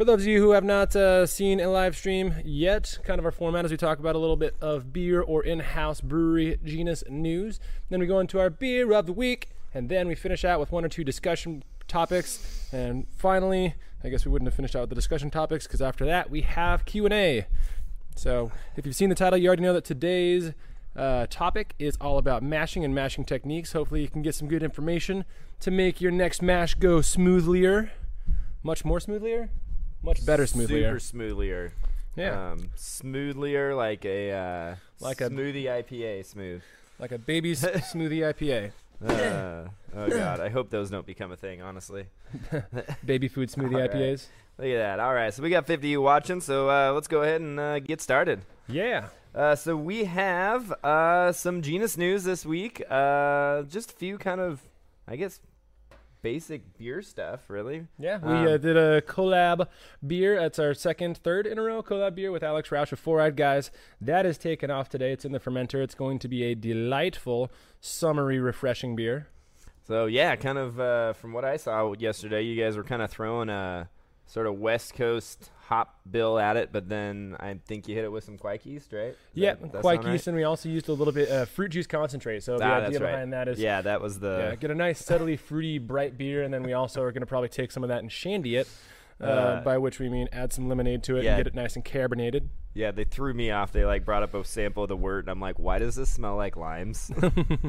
For those of you who have not uh, seen a live stream yet, kind of our format is we talk about a little bit of beer or in-house brewery genus news. Then we go into our beer of the week, and then we finish out with one or two discussion topics. And finally, I guess we wouldn't have finished out with the discussion topics because after that we have Q and A. So if you've seen the title, you already know that today's uh, topic is all about mashing and mashing techniques. Hopefully, you can get some good information to make your next mash go smoothlier, much more smoothlier, much better smoothlier. Super smoothlier. Yeah, Um, smoothlier like a uh, Like a- smoothie IPA smooth. like a baby's smoothie IPA, Uh, oh god, I hope those don't become a thing. Honestly, baby food smoothie right. IPAs. look at that. All right, so we got 50 of you watching, so uh, let's go ahead and uh, get started. Yeah, Uh, so we have uh, some genus news this week. Uh, just a few kind of, I guess, basic beer stuff, really. yeah. We Um, uh, did a collab beer. That's our second, third in a row collab beer with Alex Roush of Four Eyed Guys. That is taken off today. It's in the fermenter. It's going to be a delightful, summery, refreshing beer. So yeah, kind of uh, from what I saw yesterday, you guys were kind of throwing a sort of West Coast hop bill at it, but then I think you hit it with some Kveik yeast, right? Does Yeah, that- that quite right? yeast, and we also used a little bit uh, fruit juice concentrate. So the Ah, idea that's right. behind that is Yeah, that was the. yeah, get a nice, subtly fruity, bright beer, and then we also are going to probably take some of that and shandy it. Uh, Uh, by which we mean add some lemonade to it yeah. and get it nice and carbonated. Yeah, they threw me off. They like brought up a sample of the wort, and I'm like, why does this smell like limes?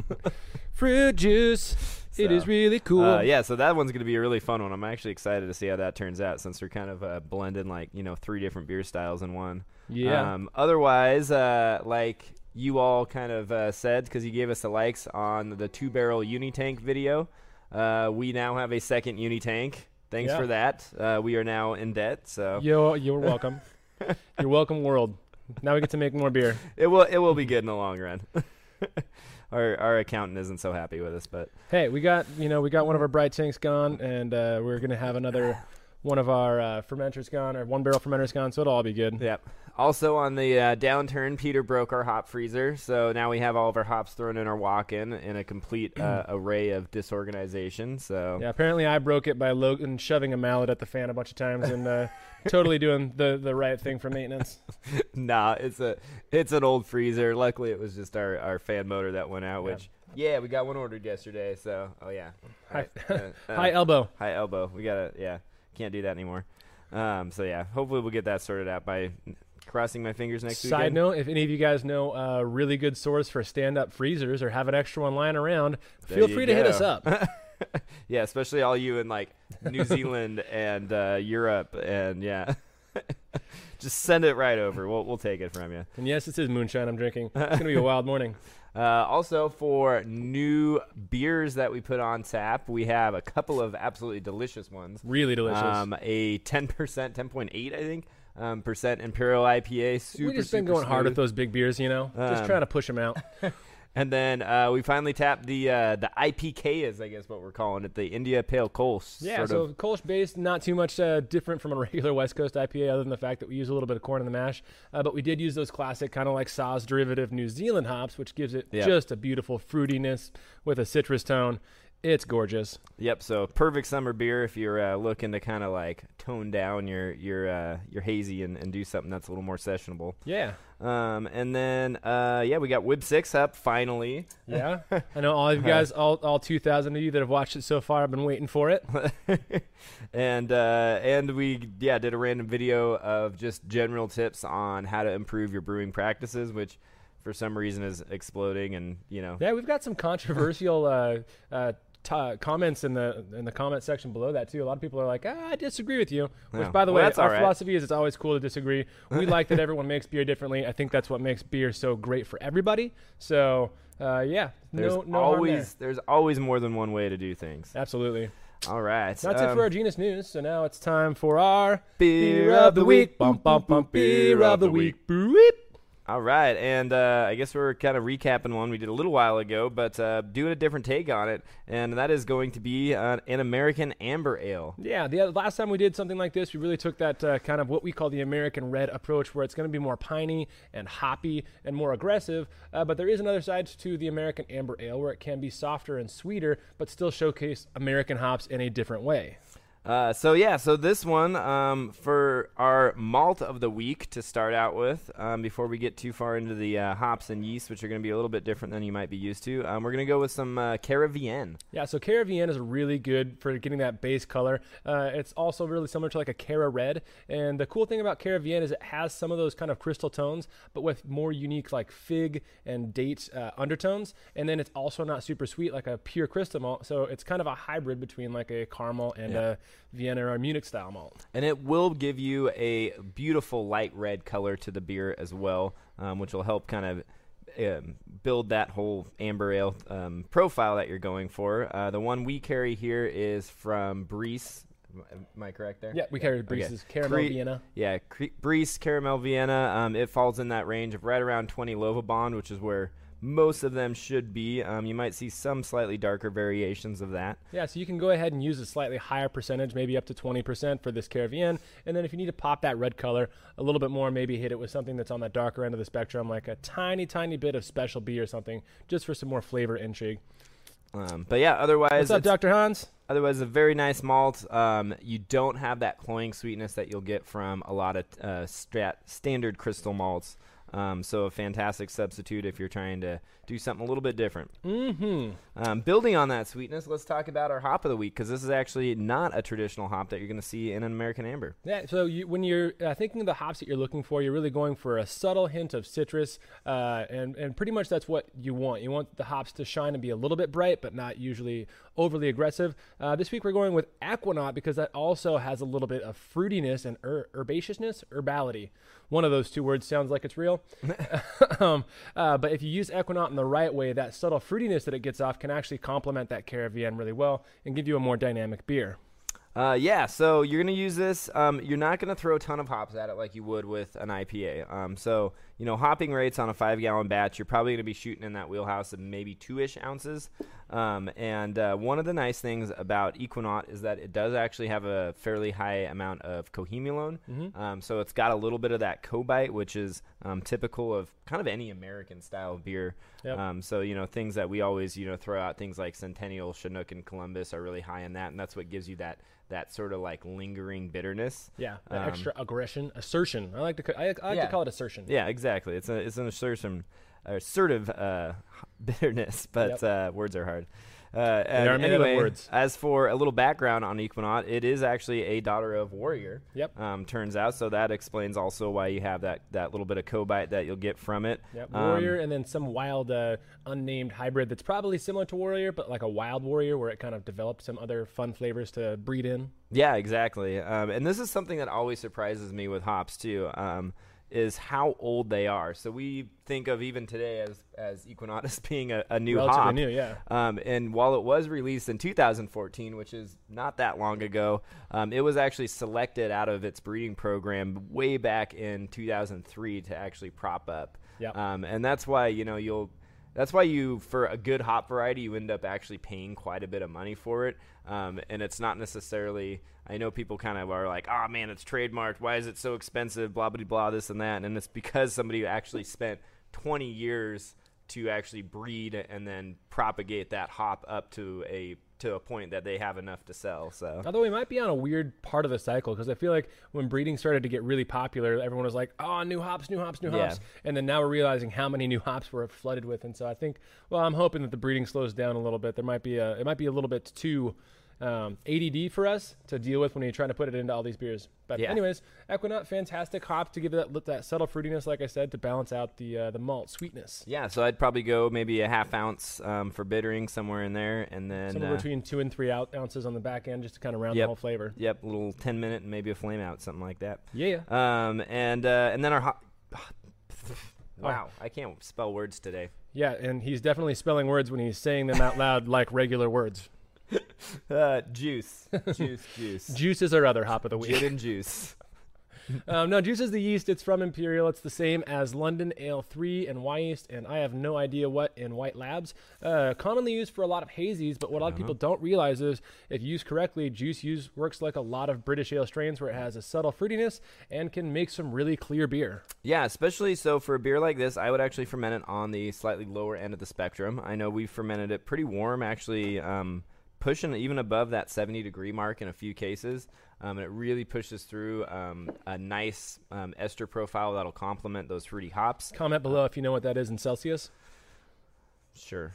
Fruit juice, it So, is really cool. Uh, yeah, so that one's going to be a really fun one. I'm actually excited to see how that turns out since we're kind of uh, blending like you know three different beer styles in one. Yeah. Um, otherwise, uh, like you all kind of uh, said, because you gave us the likes on the two barrel Unitank video, uh, we now have a second Unitank. Thanks Yeah. for that. Uh, we are now in debt, so Yo, you're welcome. you're welcome, world. Now we get to make more beer. it will it will be good in the long run. our our accountant isn't so happy with us, but Hey, we got you know we got one of our bright tanks gone, and uh, we're gonna have another one of our uh, fermenters gone, or one barrel fermenters gone, so it'll all be good. Yep. Also on the uh, downturn, Peter broke our hop freezer, so now we have all of our hops thrown in our walk-in in a complete uh, array of disorganization. So Yeah, apparently I broke it by Logan shoving a mallet at the fan a bunch of times and uh, totally doing the, the right thing for maintenance. nah, it's a it's an old freezer. Luckily, it was just our, our fan motor that went out. Yeah. Which yeah, we got one ordered yesterday. So oh yeah, High, uh, uh, high elbow. high elbow. We gotta yeah, can't do that anymore. Um, so yeah, hopefully we'll get that sorted out by crossing my fingers next week. Side weekend. note: If any of you guys know a really good source for stand-up freezers or have an extra one lying around, There feel free to hit us up. yeah, especially all you in like New Zealand and uh, Europe, and yeah, just send it right over. We'll we'll take it from you. And yes, this is moonshine I'm drinking. It's gonna be a wild morning. Uh, also, for new beers that we put on tap, we have a couple of absolutely delicious ones. Really delicious. Um, a ten percent, ten point eight, I think, um, percent Imperial IPA. Super, we just been going hard with those big beers, you know, just Um, trying to push them out. And then uh, we finally tapped the uh, the IPK is I guess what we're calling it, the India Pale Kolsch. Yeah, so of. Kolsch based, not too much uh, different from a regular West Coast IPA, other than the fact that we use a little bit of corn in the mash. Uh, but we did use those classic, kind of like Saaz derivative New Zealand hops, which gives it Yeah. just a beautiful fruitiness with a citrus tone. It's gorgeous. Yep. So perfect summer beer if you're uh, looking to kind of like tone down your your uh, your hazy and, and do something that's a little more sessionable. Yeah, Um, and then uh, yeah, we got Wib Six up finally. yeah. I know all of you guys, all all two thousand of you that have watched it so far, have been waiting for it. and uh, and we yeah did a random video of just general tips on how to improve your brewing practices, which for some reason is exploding. And you know Yeah, we've got some controversial uh, uh, t- comments in the in the comment section below that too. A lot of people are like, ah, "I disagree with you." Which, Yeah. by the Well, way, that's our right. philosophy is it's always cool to disagree. We like that everyone makes beer differently. I think that's what makes beer so great for everybody. So, uh, yeah, there's no, no always there's always more than one way to do things. absolutely. All right, That's it um, for our genus news. So now it's time for our beer of the week. Bum bum bum. Beer of the week. Boop. All right, and uh, I guess we're kind of recapping one we did a little while ago, but uh, doing a different take on it, and that is going to be uh, an American Amber Ale. Yeah, the other- last time we did something like this, we really took that uh, kind of what we call the American red approach, where it's going to be more piney and hoppy and more aggressive. Uh, but there is another side to the American amber ale where it can be softer and sweeter, but still showcase American hops in a different way. Uh, so yeah, so this one um, for our malt of the week to start out with, um, before we get too far into the uh, hops and yeast, which are going to be a little bit different than you might be used to, um, we're going to go with some uh, Caravienne. Yeah, so Cara Vienne is really good for getting that base color. Uh, it's also really similar to like a Cara Red, and the cool thing about Cara Vienne is it has some of those kind of crystal tones, but with more unique like fig and date uh, undertones. And then it's also not super sweet like a pure crystal malt, so it's kind of a hybrid between like a caramel and Yeah. a Vienna or Munich style malt. And it will give you a beautiful light red color to the beer as well, um, which will help kind of um, build that whole amber ale um, profile that you're going for. Uh, the one we carry here is from Briess. Am I correct there? Yeah, we carry Okay. Caramel Cre- Vienna. Yeah, Cre- Briess Caramel Vienna. Um, it falls in that range of right around 20 Lovibond, which is where most of them should be. Um, you might see some slightly darker variations of that. Yeah, so you can go ahead and use a slightly higher percentage, maybe up to 20% for this Caravienne. And then if you need to pop that red color a little bit more, maybe hit it with something that's on that darker end of the spectrum, like a tiny, tiny bit of special B or something, just for some more flavor intrigue. Um, but yeah, otherwise, What's up, Dr. Hans? Otherwise, a very nice malt. Um, you don't have that cloying sweetness that you'll get from a lot of uh, strat- standard crystal malts. Um, so a fantastic substitute if you're trying to do something a little bit different. Mm-hmm. Um, building on that sweetness, let's talk about our hop of the week because this is actually not a traditional hop that you're going to see in an American Amber. Yeah, so you, when you're uh, thinking of the hops that you're looking for, you're really going for a subtle hint of citrus, uh, and and pretty much that's what you want. You want the hops to shine and be a little bit bright, but not usually overly aggressive. Uh, this week we're going with Ekuanot because that also has a little bit of fruitiness and her- herbaceousness, herbality. One of those two words sounds like it's real. um, uh, but if you use Ekuanot in the right way, that subtle fruitiness that it gets off can actually complement that Caravienne really well and give you a more dynamic beer. Uh, yeah, so you're gonna use this. Um, you're not gonna throw a ton of hops at it like you would with an IPA. Um, so you know, hopping rates on a five-gallon batch, you're probably gonna be shooting in that wheelhouse of maybe two-ish ounces. Um, and uh, one of the nice things about Ekuanot is that it does actually have a fairly high amount of cohumulone. Um, so it's got a little bit of that cobite, which is um, typical of kind of any American style beer. Yep. Um, so you know, things that we always you know throw out, things like Centennial, Chinook, and Columbus are really high in that, and that's what gives you that that sort of like lingering bitterness. Yeah, that Um, extra aggression, assertion. I like to I, I like Yeah. to call it assertion. Yeah, exactly. It's a it's an assertion, assertive uh, bitterness, but uh, words are hard. Uh, and are of anyway, words. as for a little background on Ekuanot, it is actually a daughter of Warrior. Yep. Um, turns out, so that explains also why you have that, that little bit of cobite that you'll get from it. Yep. Um, Warrior, and then some wild, uh, unnamed hybrid that's probably similar to Warrior, but like a wild Warrior, where it kind of developed some other fun flavors to breed in. Yeah, exactly. Um, and this is something that always surprises me with hops too. Is how old they are. So we think of even today as as Equinatus being a, a new Relatively hop. new, yeah. Um, and while it was released in 2014, which is not that long ago, um, it was actually selected out of its breeding program way back in 2003 to actually prop up. Yep. Um, and that's why you know you'll. That's why you, for a good hop variety, you end up actually paying quite a bit of money for it. Um, and it's not necessarily. I know people kind of are like, "Oh man, it's trademarked. Why is it so expensive?" Blah blah blah, this and that. And it's because somebody actually spent 20 years to actually breed and then propagate that hop up to a to a point that they have enough to sell. So Although we might be on a weird part of the cycle because I feel like when breeding started to get really popular, everyone was like, "Oh, new hops, new hops, new Yeah. hops," and then now we're realizing how many new hops we're flooded with. And so I think, well, I'm hoping that the breeding slows down a little bit. There might be a, it might be a little bit too um, ADD for us to deal with when you're trying to put it into all these beers. But Yeah. anyways, Ekuanot, fantastic hop to give it that, that subtle fruitiness, like I said, to balance out the uh, the malt sweetness. yeah, so I'd probably go maybe a half ounce um, for bittering somewhere in there, and then Somewhere uh, between two and three out ounces on the back end, just to kind of round Yep. the whole flavor. yep, a little 10 minute and maybe a flame out, something like that. Yeah. Um, and uh, and then our hop. Oh. Wow, I can't spell words today. Yeah, and he's definitely spelling words when he's saying them out loud like regular words. Uh, juice, juice, juice, Juice is our other hop of the week. gin and juice. Um, no, Juice is the yeast. It's from Imperial. It's the same as London Ale 3 and Y yeast, and I have no idea what in White Labs. Uh, commonly used for a lot of hazies, but what a lot of people don't realize is if used correctly, Juice use works like a lot of British ale strains where it has a subtle fruitiness and can make some really clear beer. Yeah, especially so for a beer like this, I would actually ferment it on the slightly lower end of the spectrum. I know we fermented it pretty warm, actually, um, pushing even above that 70 degree mark in a few cases. Um, and it really pushes through um, a nice um, ester profile that'll complement those fruity hops. Comment below if you know what that is in Celsius. Sure.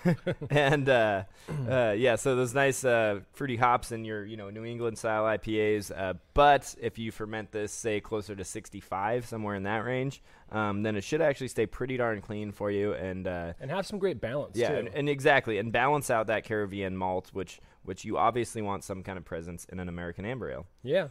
and uh, uh, yeah, so those nice uh, fruity hops in your you know New England style IPAs. Uh, but if you ferment this, say closer to 65, somewhere in that range, um, then it should actually stay pretty darn clean for you and uh, and have some great balance. Yeah, too. and, and, exactly, and balance out that Caravienne malt, which which you obviously want some kind of presence in an American amber ale. Yeah.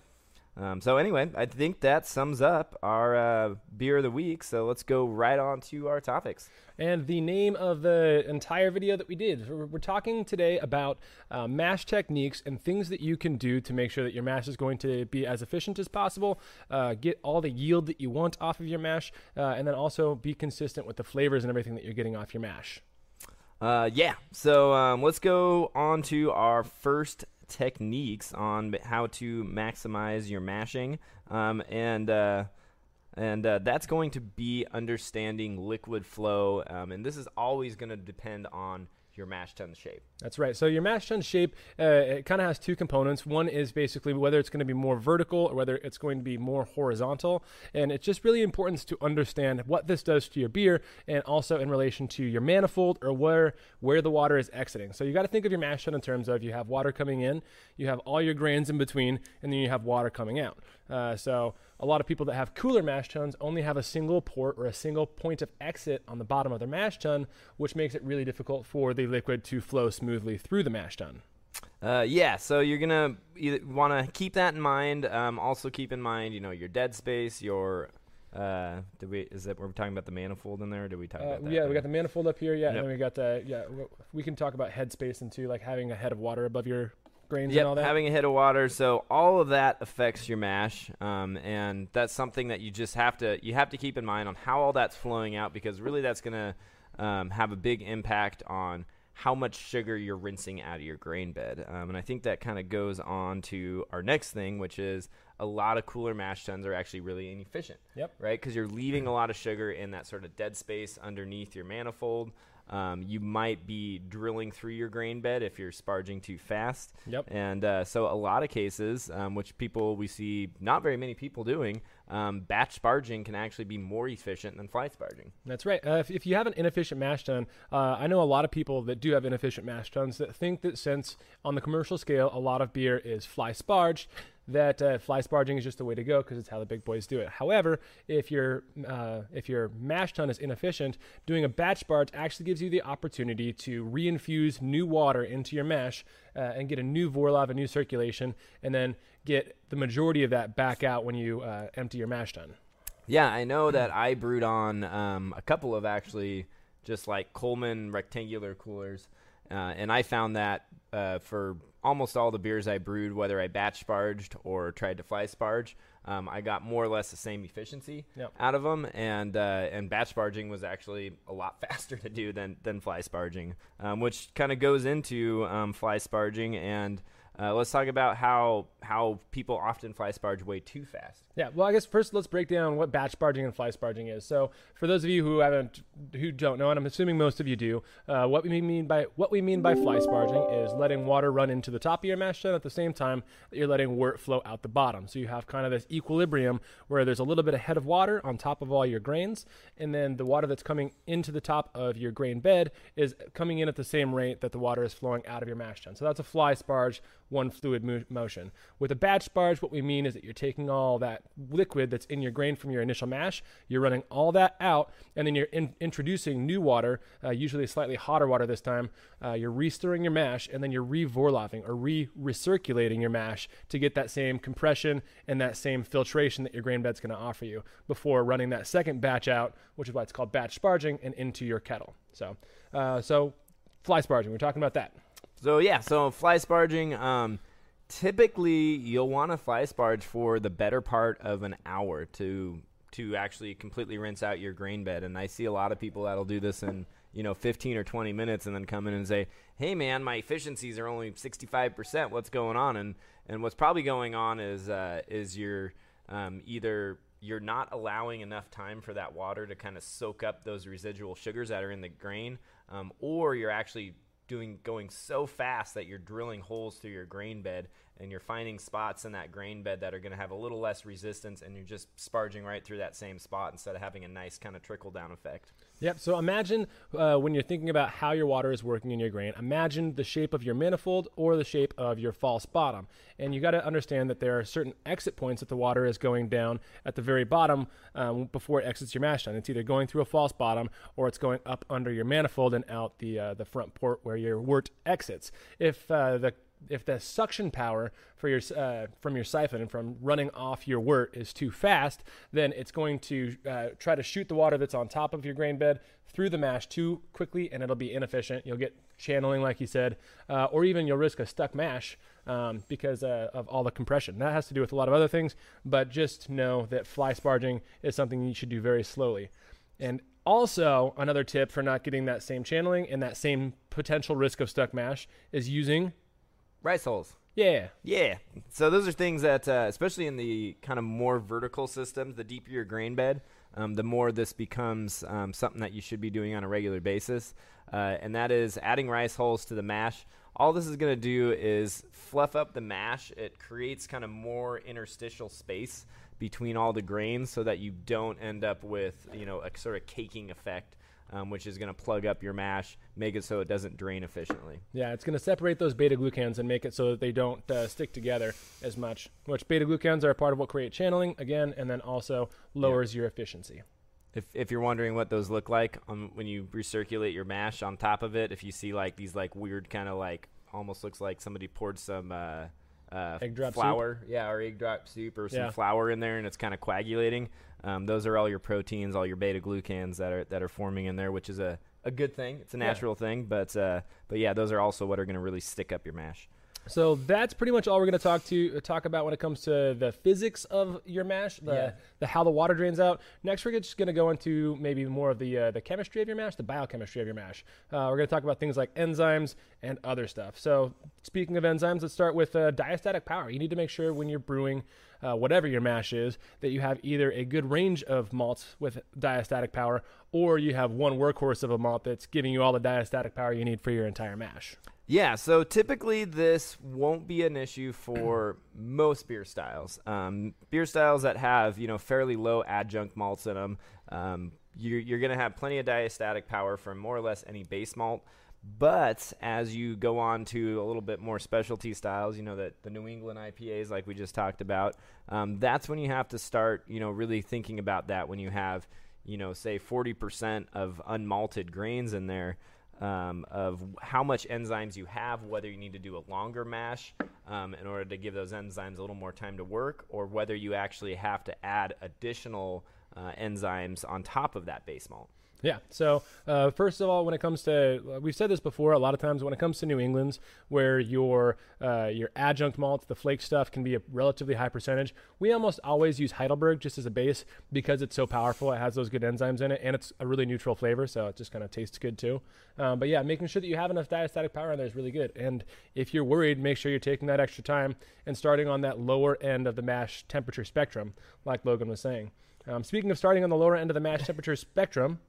Um, so anyway, I think that sums up our uh, beer of the week. So let's go right on to our topics. And the name of the entire video that we did, we're, talking today about uh, mash techniques and things that you can do to make sure that your mash is going to be as efficient as possible, uh, get all the yield that you want off of your mash, uh, and then also be consistent with the flavors and everything that you're getting off your mash. Uh, yeah. So um, let's go on to our first techniques on how to maximize your mashing, um, and uh, and uh, that's going to be understanding liquid flow, um, and this is always going to depend on your mash tun shape. That's right. So your mash tun shape, uh, it kind of has two components. One is basically whether it's going to be more vertical or whether it's going to be more horizontal. And it's just really important to understand what this does to your beer and also in relation to your manifold or where where the water is exiting. So you got to think of your mash tun in terms of you have water coming in, you have all your grains in between, and then you have water coming out. Uh, so a lot of people that have cooler mash tuns only have a single port or a single point of exit on the bottom of their mash tun, which makes it really difficult for the liquid to flow smoothly through the mash tun. Uh, yeah, so you're gonna want to keep that in mind. Um, also keep in mind, you know, your dead space, your uh, did we? Is that we're talking about the manifold in there? Did we talk uh, about that? Yeah, we got the manifold up here. Yeah, yep. and then we got the yeah. We can talk about head space and too, like having a head of water above your grains yep, and all that. having a hit of water. So all of that affects your mash, um, and that's something that you just have to you have to keep in mind on how all that's flowing out because really that's going to um, have a big impact on how much sugar you're rinsing out of your grain bed. Um, and I think that kind of goes on to our next thing, which is a lot of cooler mash tuns are actually really inefficient. Yep. Right? Because you're leaving a lot of sugar in that sort of dead space underneath your manifold. Um, you might be drilling through your grain bed if you're sparging too fast. Yep. And uh, so, a lot of cases, um, which people we see not very many people doing, um, batch sparging can actually be more efficient than fly sparging. That's right. Uh, if, if, you have an inefficient mash tun, uh, I know a lot of people that do have inefficient mash tuns that think that since on the commercial scale, a lot of beer is fly sparged that uh, fly sparging is just the way to go because it's how the big boys do it. However, if your uh, if your mash tun is inefficient, doing a batch sparge actually gives you the opportunity to reinfuse new water into your mash uh, and get a new vorlauf, a new circulation, and then get the majority of that back out when you uh, empty your mash tun. Yeah, I know that I brewed on um, a couple of actually just like Coleman rectangular coolers, uh, and I found that uh, for almost all the beers I brewed, whether I batch sparged or tried to fly sparge, um, I got more or less the same efficiency yep. out of them. And uh, and batch sparging was actually a lot faster to do than than fly sparging, um, which kind of goes into um, fly sparging and uh, let's talk about how how people often fly sparge way too fast. Yeah, well, I guess first let's break down what batch sparging and fly sparging is. So, for those of you who haven't, who don't know, and I'm assuming most of you do, uh, what we mean by what we mean by fly sparging is letting water run into the top of your mash tun at the same time that you're letting wort flow out the bottom. So you have kind of this equilibrium where there's a little bit of head of water on top of all your grains, and then the water that's coming into the top of your grain bed is coming in at the same rate that the water is flowing out of your mash tun. So that's a fly sparge one fluid mo- motion. With a batch sparge, what we mean is that you're taking all that liquid that's in your grain from your initial mash, you're running all that out, and then you're in- introducing new water, uh, usually slightly hotter water this time. Uh, you're restirring your mash, and then you're re-vorlaving or re-recirculating your mash to get that same compression and that same filtration that your grain bed's going to offer you before running that second batch out, which is why it's called batch sparging, and into your kettle. So, uh, so fly sparging, we're talking about that. So yeah, so fly sparging. Um, typically, you'll want to fly sparge for the better part of an hour to to actually completely rinse out your grain bed. And I see a lot of people that'll do this in you know 15 or 20 minutes, and then come in and say, "Hey, man, my efficiencies are only 65 percent. What's going on?" And and what's probably going on is uh, is you're um, either you're not allowing enough time for that water to kind of soak up those residual sugars that are in the grain, um, or you're actually doing going so fast that you're drilling holes through your grain bed and you're finding spots in that grain bed that are going to have a little less resistance and you're just sparging right through that same spot instead of having a nice kind of trickle down effect. Yep. So imagine uh, when you're thinking about how your water is working in your grain, imagine the shape of your manifold or the shape of your false bottom. And you got to understand that there are certain exit points that the water is going down at the very bottom um, before it exits your mash tun. It's either going through a false bottom or it's going up under your manifold and out the uh, the front port where your wort exits. If uh, the if the suction power for your uh, from your siphon and from running off your wort is too fast, then it's going to uh, try to shoot the water that's on top of your grain bed through the mash too quickly, and it'll be inefficient. You'll get channeling, like you said, uh, or even you'll risk a stuck mash um, because uh, of all the compression. That has to do with a lot of other things, but just know that fly sparging is something you should do very slowly. And also, another tip for not getting that same channeling and that same potential risk of stuck mash is using Rice hulls. yeah. Yeah. So those are things that, uh, especially in the kind of more vertical systems, the deeper your grain bed, um, the more this becomes um, something that you should be doing on a regular basis. Uh, and that is adding rice hulls to the mash. All this is going to do is fluff up the mash. It creates kind of more interstitial space between all the grains so that you don't end up with, you know, a sort of caking effect um, which is going to plug up your mash, make it so it doesn't drain efficiently. Yeah, it's going to separate those beta glucans and make it so that they don't uh, stick together as much. Which beta glucans are a part of what create channeling again, and then also lowers your efficiency. If, if you're wondering what those look like um, when you recirculate your mash on top of it, if you see like these like weird kind of like almost looks like somebody poured some uh, uh, Egg drop soup? flour, yeah, or egg drop soup or some Yeah. flour in there, and it's kind of coagulating. Um, those are all your proteins, all your beta glucans that are that are forming in there, which is a, a good thing. It's a Yeah. natural thing, but uh, but yeah, those are also what are going to really stick up your mash. So that's pretty much all we're going to talk to talk about when it comes to the physics of your mash, the, Yeah. the how the water drains out. Next, we're just going to go into maybe more of the uh, the chemistry of your mash, the biochemistry of your mash. Uh, we're going to talk about things like enzymes and other stuff. So speaking of enzymes, let's start with uh, diastatic power. You need to make sure when you're brewing. Uh, whatever your mash is, that you have either a good range of malts with diastatic power, or you have one workhorse of a malt that's giving you all the diastatic power you need for your entire mash. Yeah, so typically this won't be an issue for most beer styles. Um, beer styles that have you know fairly low adjunct malts in them, um, you're, you're going to have plenty of diastatic power from more or less any base malt. But as you go on to a little bit more specialty styles, you know that the New England IPAs, like we just talked about, um, that's when you have to start, you know, really thinking about that. When you have, you know, say 40% of unmalted grains in there, um, of how much enzymes you have, whether you need to do a longer mash um, in order to give those enzymes a little more time to work, or whether you actually have to add additional uh, enzymes on top of that base malt. Yeah. So uh, first of all, when it comes to, uh, we've said this before. A lot of times, when it comes to New England's, where your uh, your adjunct malts, the flake stuff, can be a relatively high percentage. We almost always use Heidelberg just as a base because it's so powerful. It has those good enzymes in it, and it's a really neutral flavor, so it just kind of tastes good too. Um, but yeah, making sure that you have enough diastatic power in there is really good. And if you're worried, make sure you're taking that extra time and starting on that lower end of the mash temperature spectrum, like Logan was saying. Um, speaking of starting on the lower end of the mash temperature spectrum,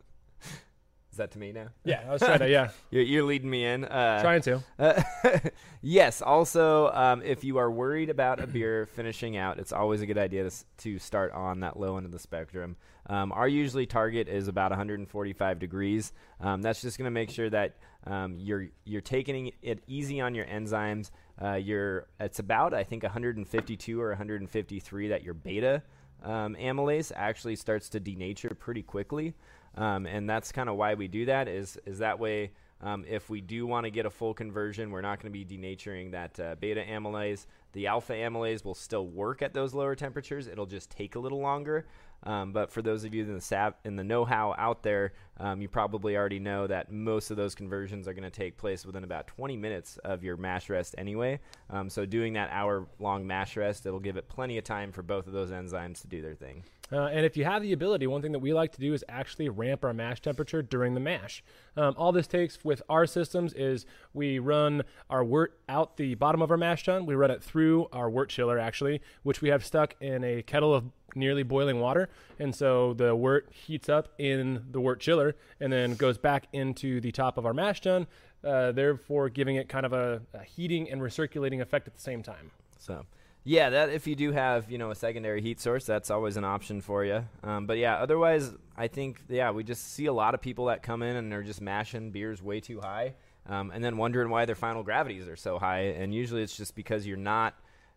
Is that to me now? yeah, I was trying to, yeah, You're, you're leading me in. Uh, trying to. Uh, yes. Also, um, if you are worried about a beer finishing out, it's always a good idea to, to start on that low end of the spectrum. Um, our usually target is about 145 degrees. Um, that's just going to make sure that um, you're you're taking it easy on your enzymes. Uh, you're it's about I think 152 or 153 that your beta um, amylase actually starts to denature pretty quickly, um, and that's kind of why we do that. Is is that way? Um, if we do want to get a full conversion, we're not going to be denaturing that uh, beta amylase. The alpha amylase will still work at those lower temperatures. It'll just take a little longer. Um, but for those of you in the sap in the know-how out there, um, you probably already know that most of those conversions are going to take place within about 20 minutes of your mash rest anyway. Um, so doing that hour-long mash rest, it'll give it plenty of time for both of those enzymes to do their thing. Uh, and if you have the ability, one thing that we like to do is actually ramp our mash temperature during the mash. Um, all this takes with our systems is we run our wort out the bottom of our mash tun. We run it through our wort chiller, actually, which we have stuck in a kettle of nearly boiling water. And so the wort heats up in the wort chiller and then goes back into the top of our mash tun, uh, therefore giving it kind of a, a heating and recirculating effect at the same time. So, yeah, that if you do have you know a secondary heat source, that's always an option for you. Um, but yeah, otherwise, I think yeah, we just see a lot of people that come in and they're just mashing beers way too high, um, and then wondering why their final gravities are so high. And usually, it's just because you're not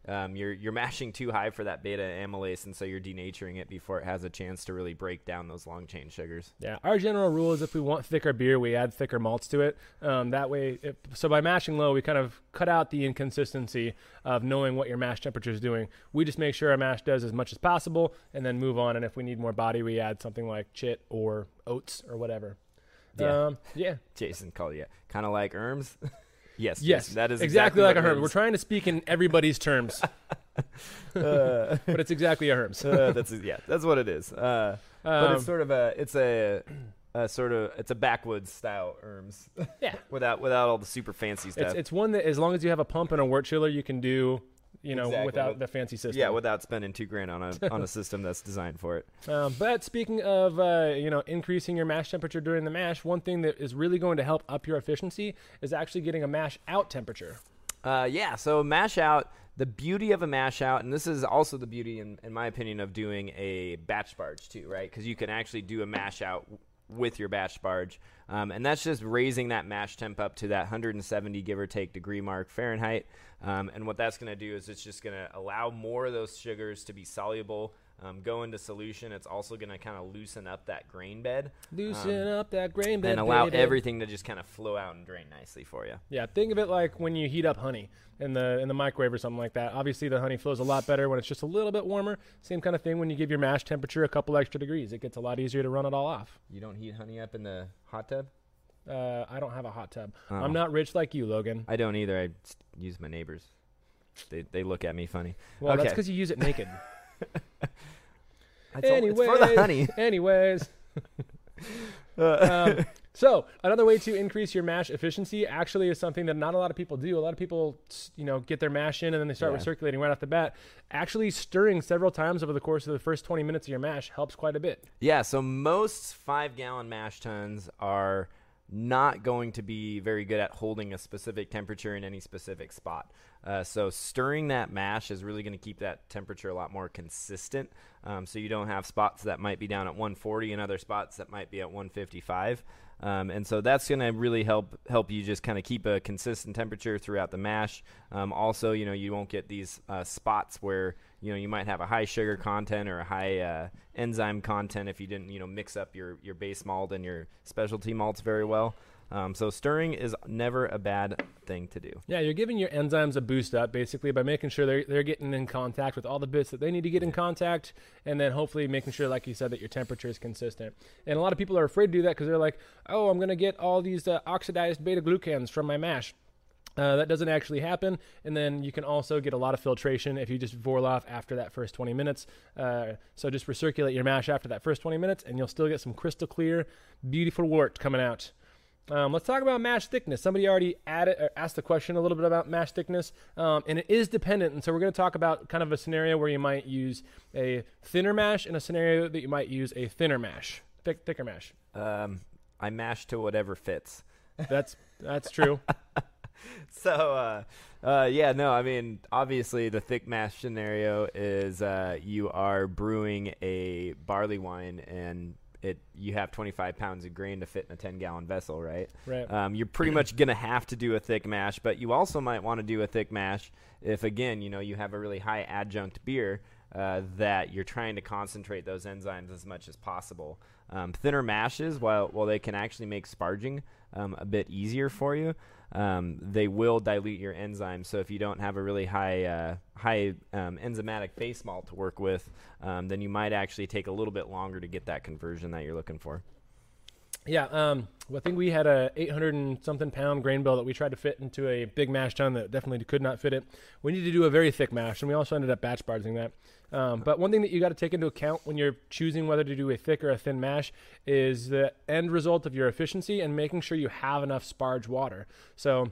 um, you're you're mashing too high for that beta amylase, and so you're denaturing it before it has a chance to really break down those long chain sugars. Yeah, our general rule is if we want thicker beer, we add thicker malts to it. Um, that way, if, so by mashing low, we kind of cut out the inconsistency of knowing what your mash temperature is doing. We just make sure our mash does as much as possible, and then move on. And if we need more body, we add something like chit or oats or whatever. Yeah. Um, yeah. Jason called you kind of like HERMS. yes, Yes. Jason, that is exactly, like a herb. We're trying to speak in everybody's terms, Uh, but it's exactly a HERMS. uh, that's yeah, that's what it is. Uh, but Um, it's sort of a it's a, a sort of it's a backwoods style HERMS yeah. without without all the super fancy stuff. It's it's one that as long as you have a pump and a wort chiller, you can do. You know, Exactly. without the fancy system. yeah, without spending two grand on a on a system that's designed for it. Um, but speaking of uh, you know increasing your mash temperature during the mash, one thing that is really going to help up your efficiency is actually getting a mash out temperature. Uh, yeah, so mash out. The beauty of a mash out, and this is also the beauty, in, in my opinion, of doing a batch sparge too, right? Because you can actually do a mash out with your batch sparge, um, and that's just raising that mash temp up to that 170 give or take degree mark Fahrenheit. Um, and what that's going to do is it's just going to allow more of those sugars to be soluble, um, go into solution. It's also going to kind of loosen up that grain bed Loosen up that grain bed, and allow baby. everything to just kind of flow out and drain nicely for you. Yeah, think of it like when you heat up honey in the in the microwave or something like that. Obviously, the honey flows a lot better when it's just a little bit warmer. Same kind of thing when you give your mash temperature a couple extra degrees. It gets a lot easier to run it all off. You don't heat honey up in the hot tub? Uh, I don't have a hot tub. Oh. I'm not rich like you, Logan. I don't either. I use my neighbors. They they look at me funny. Well, that's because you use it naked. It's, all- it's Anyways, for the honey. anyways. um, so another way to increase your mash efficiency actually is something that not a lot of people do. A lot of people, you know, get their mash in and then they start Yeah. recirculating right off the bat. Actually, stirring several times over the course of the first 20 minutes of your mash helps quite a bit. Yeah, so most five gallon mash tuns are not going to be very good at holding a specific temperature in any specific spot. Uh, so stirring that mash is really going to keep that temperature a lot more consistent. Um, so you don't have spots that might be down at 140 and other spots that might be at 155. Um, and so that's going to really help help you just kind of keep a consistent temperature throughout the mash. Um, also, you know, you won't get these uh, spots where you know you might have a high sugar content or a high uh, enzyme content if you didn't you know mix up your your base malt and your specialty malts very well. Um, so stirring is never a bad thing to do. Yeah, you're giving your enzymes a boost up basically by making sure they're, they're getting in contact with all the bits that they need to get in contact, and then hopefully making sure, like you said, that your temperature is consistent. And a lot of people are afraid to do that because they're like, oh, I'm going to get all these uh, oxidized beta glucans from my mash. Uh, that doesn't actually happen, and then you can also get a lot of filtration if you just voil off after that first 20 minutes. Uh, so just recirculate your mash after that first 20 minutes, and you'll still get some crystal clear, beautiful wort coming out. Um, let's talk about mash thickness. Somebody already added, or asked the question a little bit about mash thickness, um, and it is dependent. And so we're going to talk about kind of a scenario where you might use a thinner mash and a scenario that you might use a thinner mash, thick, thicker mash. Um, I mash to whatever fits. That's that's true. so uh, uh, yeah no i mean obviously the thick mash scenario is uh, you are brewing a barley wine and it you have 25 pounds of grain to fit in a 10 gallon vessel right Right. um, you're pretty much gonna have to do a thick mash but you also might want to do a thick mash if again you know you have a really high adjunct beer uh, that you're trying to concentrate those enzymes as much as possible um, thinner mashes while while they can actually make sparging um, a bit easier for you um, they will dilute your enzymes. So if you don't have a really high uh, high um, enzymatic base malt to work with, um, then you might actually take a little bit longer to get that conversion that you're looking for. Yeah, um, well, I think we had a 800 and something pound grain bill that we tried to fit into a big mash tun that definitely could not fit it. We needed to do a very thick mash, and we also ended up batch sparging that. Um, but one thing that you got to take into account when you're choosing whether to do a thick or a thin mash is the end result of your efficiency and making sure you have enough sparge water. So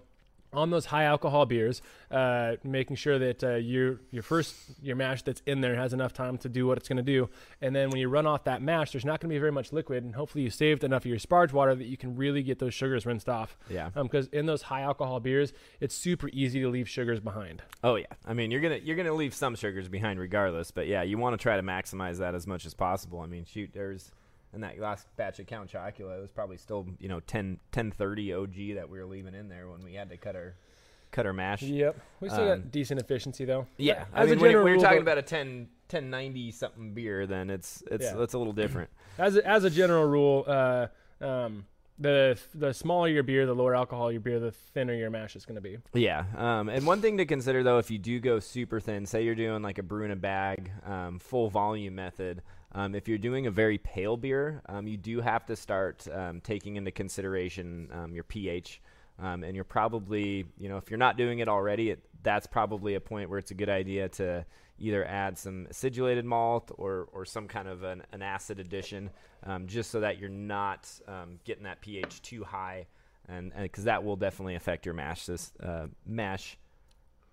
on those high alcohol beers, uh, making sure that uh, your your first your mash that's in there has enough time to do what it's going to do, and then when you run off that mash, there's not going to be very much liquid, and hopefully you saved enough of your sparge water that you can really get those sugars rinsed off. Yeah. Because in those high alcohol beers, it's super easy to leave sugars behind. Oh yeah. I mean, you're gonna you're gonna leave some sugars behind regardless, but yeah, you want to try to maximize that as much as possible. I mean, shoot, there's in that last batch of Count Chocula, it was probably still you know 10 1030 OG that we were leaving in there when we had to cut our cut our mash. Yep. We still Um, got decent efficiency though. Yeah, I as mean, a when, general when you're talking about a 10 1090 something beer, then it's it's Yeah. it's a little different. As a, as a general rule, uh, um, the the smaller your beer, the lower alcohol your beer, the thinner your mash is going to be. Yeah, um, and one thing to consider though, if you do go super thin, say you're doing like a brew in a bag, um, full volume method. Um, if you're doing a very pale beer, um, you do have to start um, taking into consideration um, your pH, um, and you're probably, you know, if you're not doing it already, it, that's probably a point where it's a good idea to either add some acidulated malt or, or some kind of an, an acid addition, um, just so that you're not getting that pH too high and because that will definitely affect your mash this uh, mash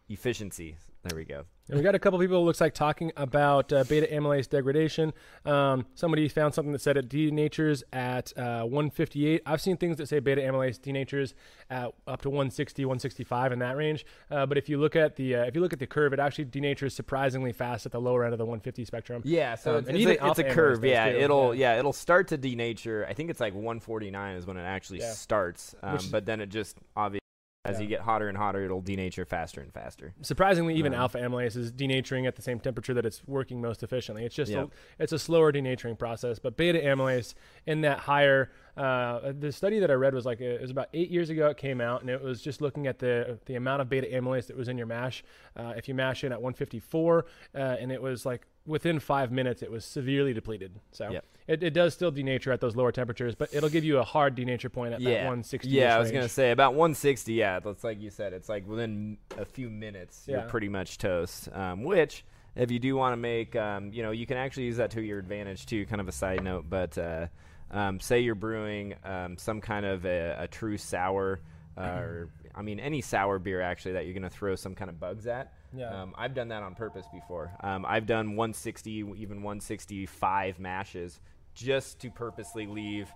efficiency. There we go. And we got a couple people, it looks like, talking about uh, beta amylase degradation. Um, somebody found something that said it denatures at uh, 158. I've seen things that say beta amylase denatures at up to 160, 165 in that range. Uh, but if you look at the uh, if you look at the curve, it actually denatures surprisingly fast at the lower end of the 150 spectrum. Yeah, so Um, it's, it's a, it's a curve. Yeah, too, it'll yeah. yeah. it'll start to denature. I think it's like 149 is when it actually Yeah. starts. Um, but then it just obviously as Yeah. you get hotter and hotter, it'll denature faster and faster. Surprisingly, even Um, alpha amylase is denaturing at the same temperature that it's working most efficiently. It's just Yep. a, it's a slower denaturing process. But beta amylase in that higher, uh, the study that I read was like it was about eight years ago. It came out and it was just looking at the the amount of beta amylase that was in your mash. Uh, if you mash in at 154, uh, and it was like within five minutes, it was severely depleted. So Yep. it, it does still denature at those lower temperatures, but it'll give you a hard denature point at that 160. yeah. I was gonna say about 160. Yeah, that's like you said. It's like within a few minutes, Yeah. you're pretty much toast. Um, which, if you do want to make, um, you know, you can actually use that to your advantage too. Kind of a side note, but uh, um, say you're brewing um, some kind of a, a true sour, uh, or I mean any sour beer actually that you're gonna throw some kind of bugs at. Yeah. Um, I've done that on purpose before. Um, I've done 160, even 165 mashes just to purposely leave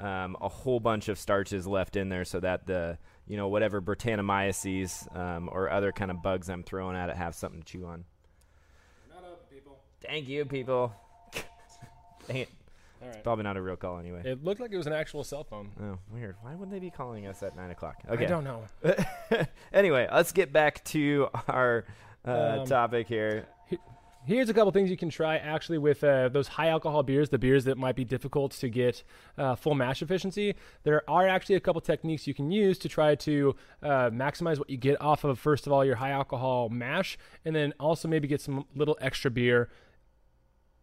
um, a whole bunch of starches left in there so that the, you know, whatever Brettanomyces um, or other kind of bugs I'm throwing at it have something to chew on. Thank you, people. Dang it. All right. Probably not a real call anyway. It looked like it was an actual cell phone. Oh, weird. Why would they be calling us at 9 o'clock? Okay. I don't know. anyway, let's get back to our uh, Um, topic here. Here's a couple things you can try actually with uh, those high alcohol beers, the beers that might be difficult to get uh, full mash efficiency. There are actually a couple techniques you can use to try to uh, maximize what you get off of, first of all, your high alcohol mash, and then also maybe get some little extra beer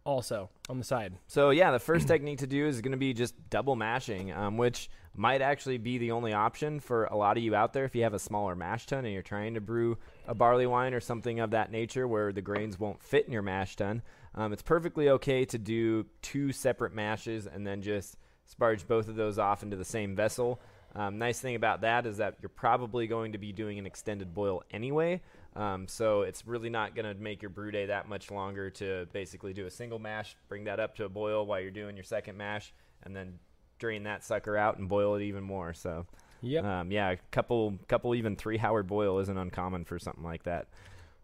also on the side. So yeah, the first technique to do is going to be just double mashing, um, which might actually be the only option for a lot of you out there if you have a smaller mash tun and you're trying to brew a barley wine or something of that nature where the grains won't fit in your mash tun. Um, it's perfectly okay to do two separate mashes and then just sparge both of those off into the same vessel. Um, nice thing about that is that you're probably going to be doing an extended boil anyway. Um, so it's really not going to make your brew day that much longer to basically do a single mash, bring that up to a boil while you're doing your second mash, and then drain that sucker out and boil it even more. So, Yep. um, yeah, a couple, couple even three hour boil isn't uncommon for something like that.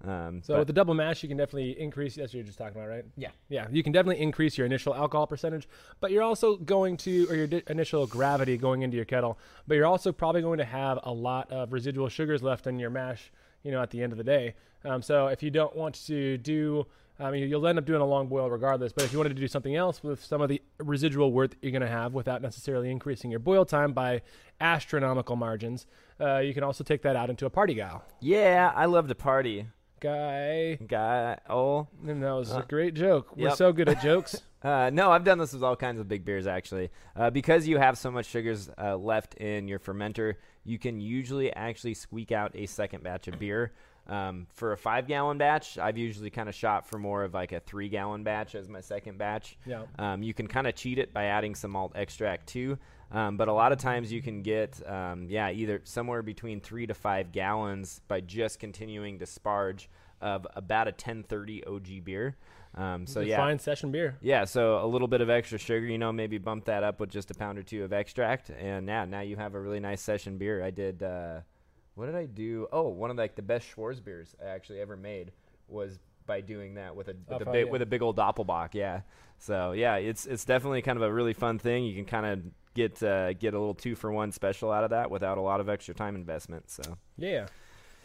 Um, So with the double mash, you can definitely increase. That's what you're just talking about, right? Yeah. Yeah, you can definitely increase your initial alcohol percentage, but you're also going to, or your di- initial gravity going into your kettle, but you're also probably going to have a lot of residual sugars left in your mash, you know, at the end of the day. Um, so if you don't want to do, I mean, you'll end up doing a long boil regardless, but if you wanted to do something else with some of the residual worth that you're going to have without necessarily increasing your boil time by astronomical margins, uh, you can also take that out into a parti-gyle. yeah, I love to party. Guy. Guy, oh, And that was Uh, a great joke. We're yep. so good at jokes. Uh, no, I've done this with all kinds of big beers actually. Uh, because you have so much sugars uh, left in your fermenter, you can usually actually squeak out a second batch of beer. Um, for a five gallon batch, I've usually kind of shot for more of like a three gallon batch as my second batch. Yeah. Um, you can kind of cheat it by adding some malt extract too. Um, but a lot of times you can get, um, yeah, either somewhere between three to five gallons by just continuing to sparge of about a 1030 OG beer. Um, so yeah, fine session beer. yeah, so a little bit of extra sugar, you know, maybe bump that up with just a pound or two of extract, and yeah, now you have a really nice session beer. I did, uh, what did I do? Oh, one of like the best Schwarz beers I actually ever made was by doing that with a Oh, with a fuck big yeah. with a big old Doppelbock. Yeah, so yeah, it's it's definitely kind of a really fun thing. You can kind of get uh, get a little two for one special out of that without a lot of extra time investment. So Yeah.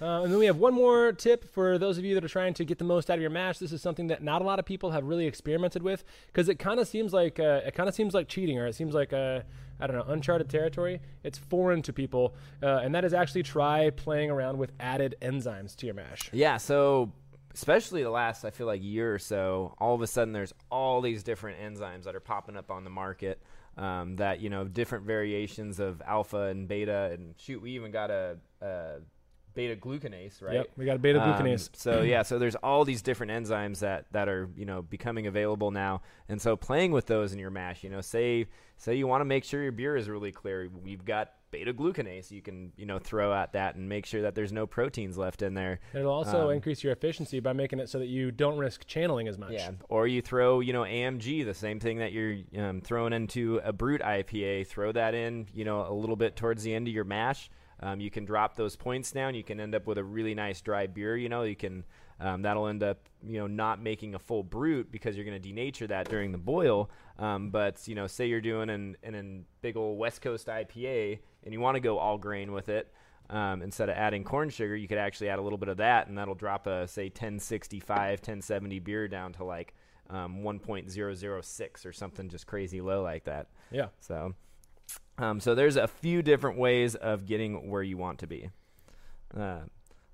Uh, and then we have one more tip for those of you that are trying to get the most out of your mash. This is something that not a lot of people have really experimented with because it kind of seems like uh, it kind of seems like cheating or it seems like uh, I don't know uncharted territory. It's foreign to people, uh, and that is actually try playing around with added enzymes to your mash. Yeah, so especially the last I feel like year or so, all of a sudden there's all these different enzymes that are popping up on the market. Um, that you know, different variations of alpha and beta, and shoot, we even got a, a beta glucanase, right? Yep, we got a beta Um, glucanase. so yeah, so there's all these different enzymes that that are you know becoming available now, and so playing with those in your mash, you know, say say you want to make sure your beer is really clear, we've got beta glucanase you can you know throw at that and make sure that there's no proteins left in there. It'll also um, increase your efficiency by making it so that you don't risk channeling as much. Yeah, or you throw, you know, AMG, the same thing that you're um, throwing into a Brut IPA. Throw that in, you know, a little bit towards the end of your mash. Um, you can drop those points down. You can end up with a really nice dry beer. You know, you can um, that'll end up, you know, not making a full brut because you're going to denature that during the boil. Um, but you know, say you're doing an an, an big old West Coast IPA and you want to go all grain with it. Um, instead of adding corn sugar, you could actually add a little bit of that, and that'll drop a say 1065, 1070 beer down to like um, 1.006 or something just crazy low like that. Yeah. So, um, so there's a few different ways of getting where you want to be. Uh,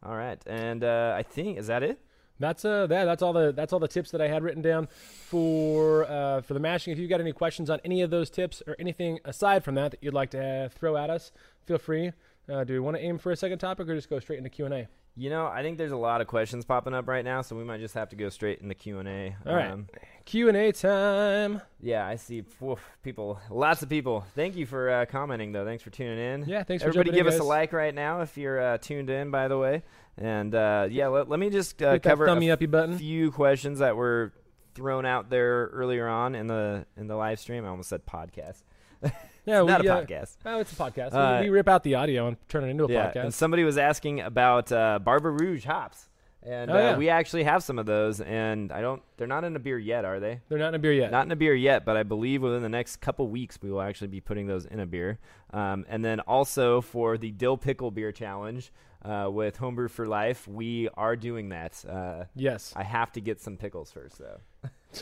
all right, and uh, I think is that it. That's uh that, that's all the that's all the tips that I had written down for uh, for the mashing. If you've got any questions on any of those tips or anything aside from that that you'd like to uh, throw at us, feel free. Uh, do we want to aim for a second topic or just go straight into Q and A? You know, I think there's a lot of questions popping up right now, so we might just have to go straight into Q and A. All right. Q and A time. Yeah, I see woof, people, lots of people. Thank you for uh, commenting, though. Thanks for tuning in. Yeah, thanks for Everybody jumping in, give us a like right now if you're uh, tuned in, by the way. And uh, yeah, let, let me just uh, cover a thummy uppy button. few questions that were thrown out there earlier on in the in the live stream. I almost said podcast. Yeah, Not we, a uh, podcast. Oh, it's a podcast. Uh, we, we rip out the audio and turn it into a Yeah, podcast. and somebody was asking about uh, Barbe Rouge hops, and Oh, uh, yeah. we actually have some of those. And I don't, they're not in a beer yet, are they? They're not in a beer yet. Not in a beer yet, but I believe within the next couple weeks we will actually be putting those in a beer. Um, and then also for the dill pickle beer challenge uh, with Homebrew for Life, we are doing that. Uh, yes. I have to get some pickles first, though,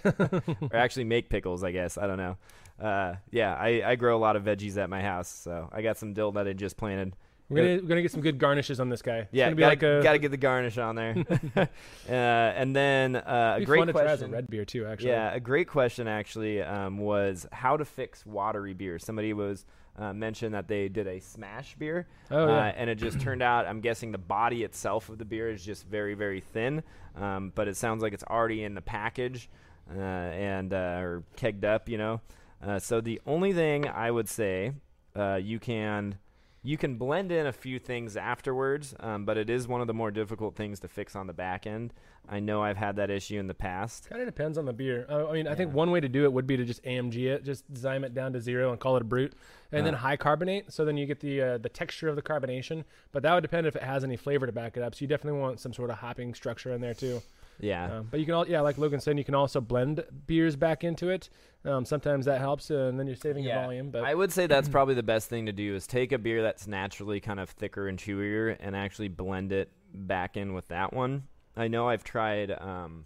or actually make pickles. I guess I don't know. Uh, yeah, I, I grow a lot of veggies at my house, so I got some dill that I just planted. We're gonna we're gonna get some good garnishes on this guy. Yeah, gotta, like a gotta get the garnish on there. uh, and then uh, a great fun to try as a question. red beer too. Actually. Yeah, a great question actually um, was how to fix watery beer. Somebody was uh, mentioned that they did a smash beer, Oh, yeah. uh, and it just turned out. I'm guessing the body itself of the beer is just very very thin, um, but it sounds like it's already in the package uh, and uh, or kegged up, you know. Uh, so the only thing I would say uh, you can you can blend in a few things afterwards, um, but it is one of the more difficult things to fix on the back end. I know I've had that issue in the past. Kind of depends on the beer. Uh, I mean, I think one way to do it would be to just AMG it, just zyme it down to zero and call it a brut, and then Uh. high carbonate. So then you get the uh, the texture of the carbonation. But that would depend if it has any flavor to back it up. So you definitely want some sort of hopping structure in there too. Yeah. Um, but you can all yeah, like Logan said, you can also blend beers back into it. Um, sometimes that helps, uh, and then you're saving your volume. But I would say that's probably the best thing to do is take a beer that's naturally kind of thicker and chewier and actually blend it back in with that one. I know I've tried um,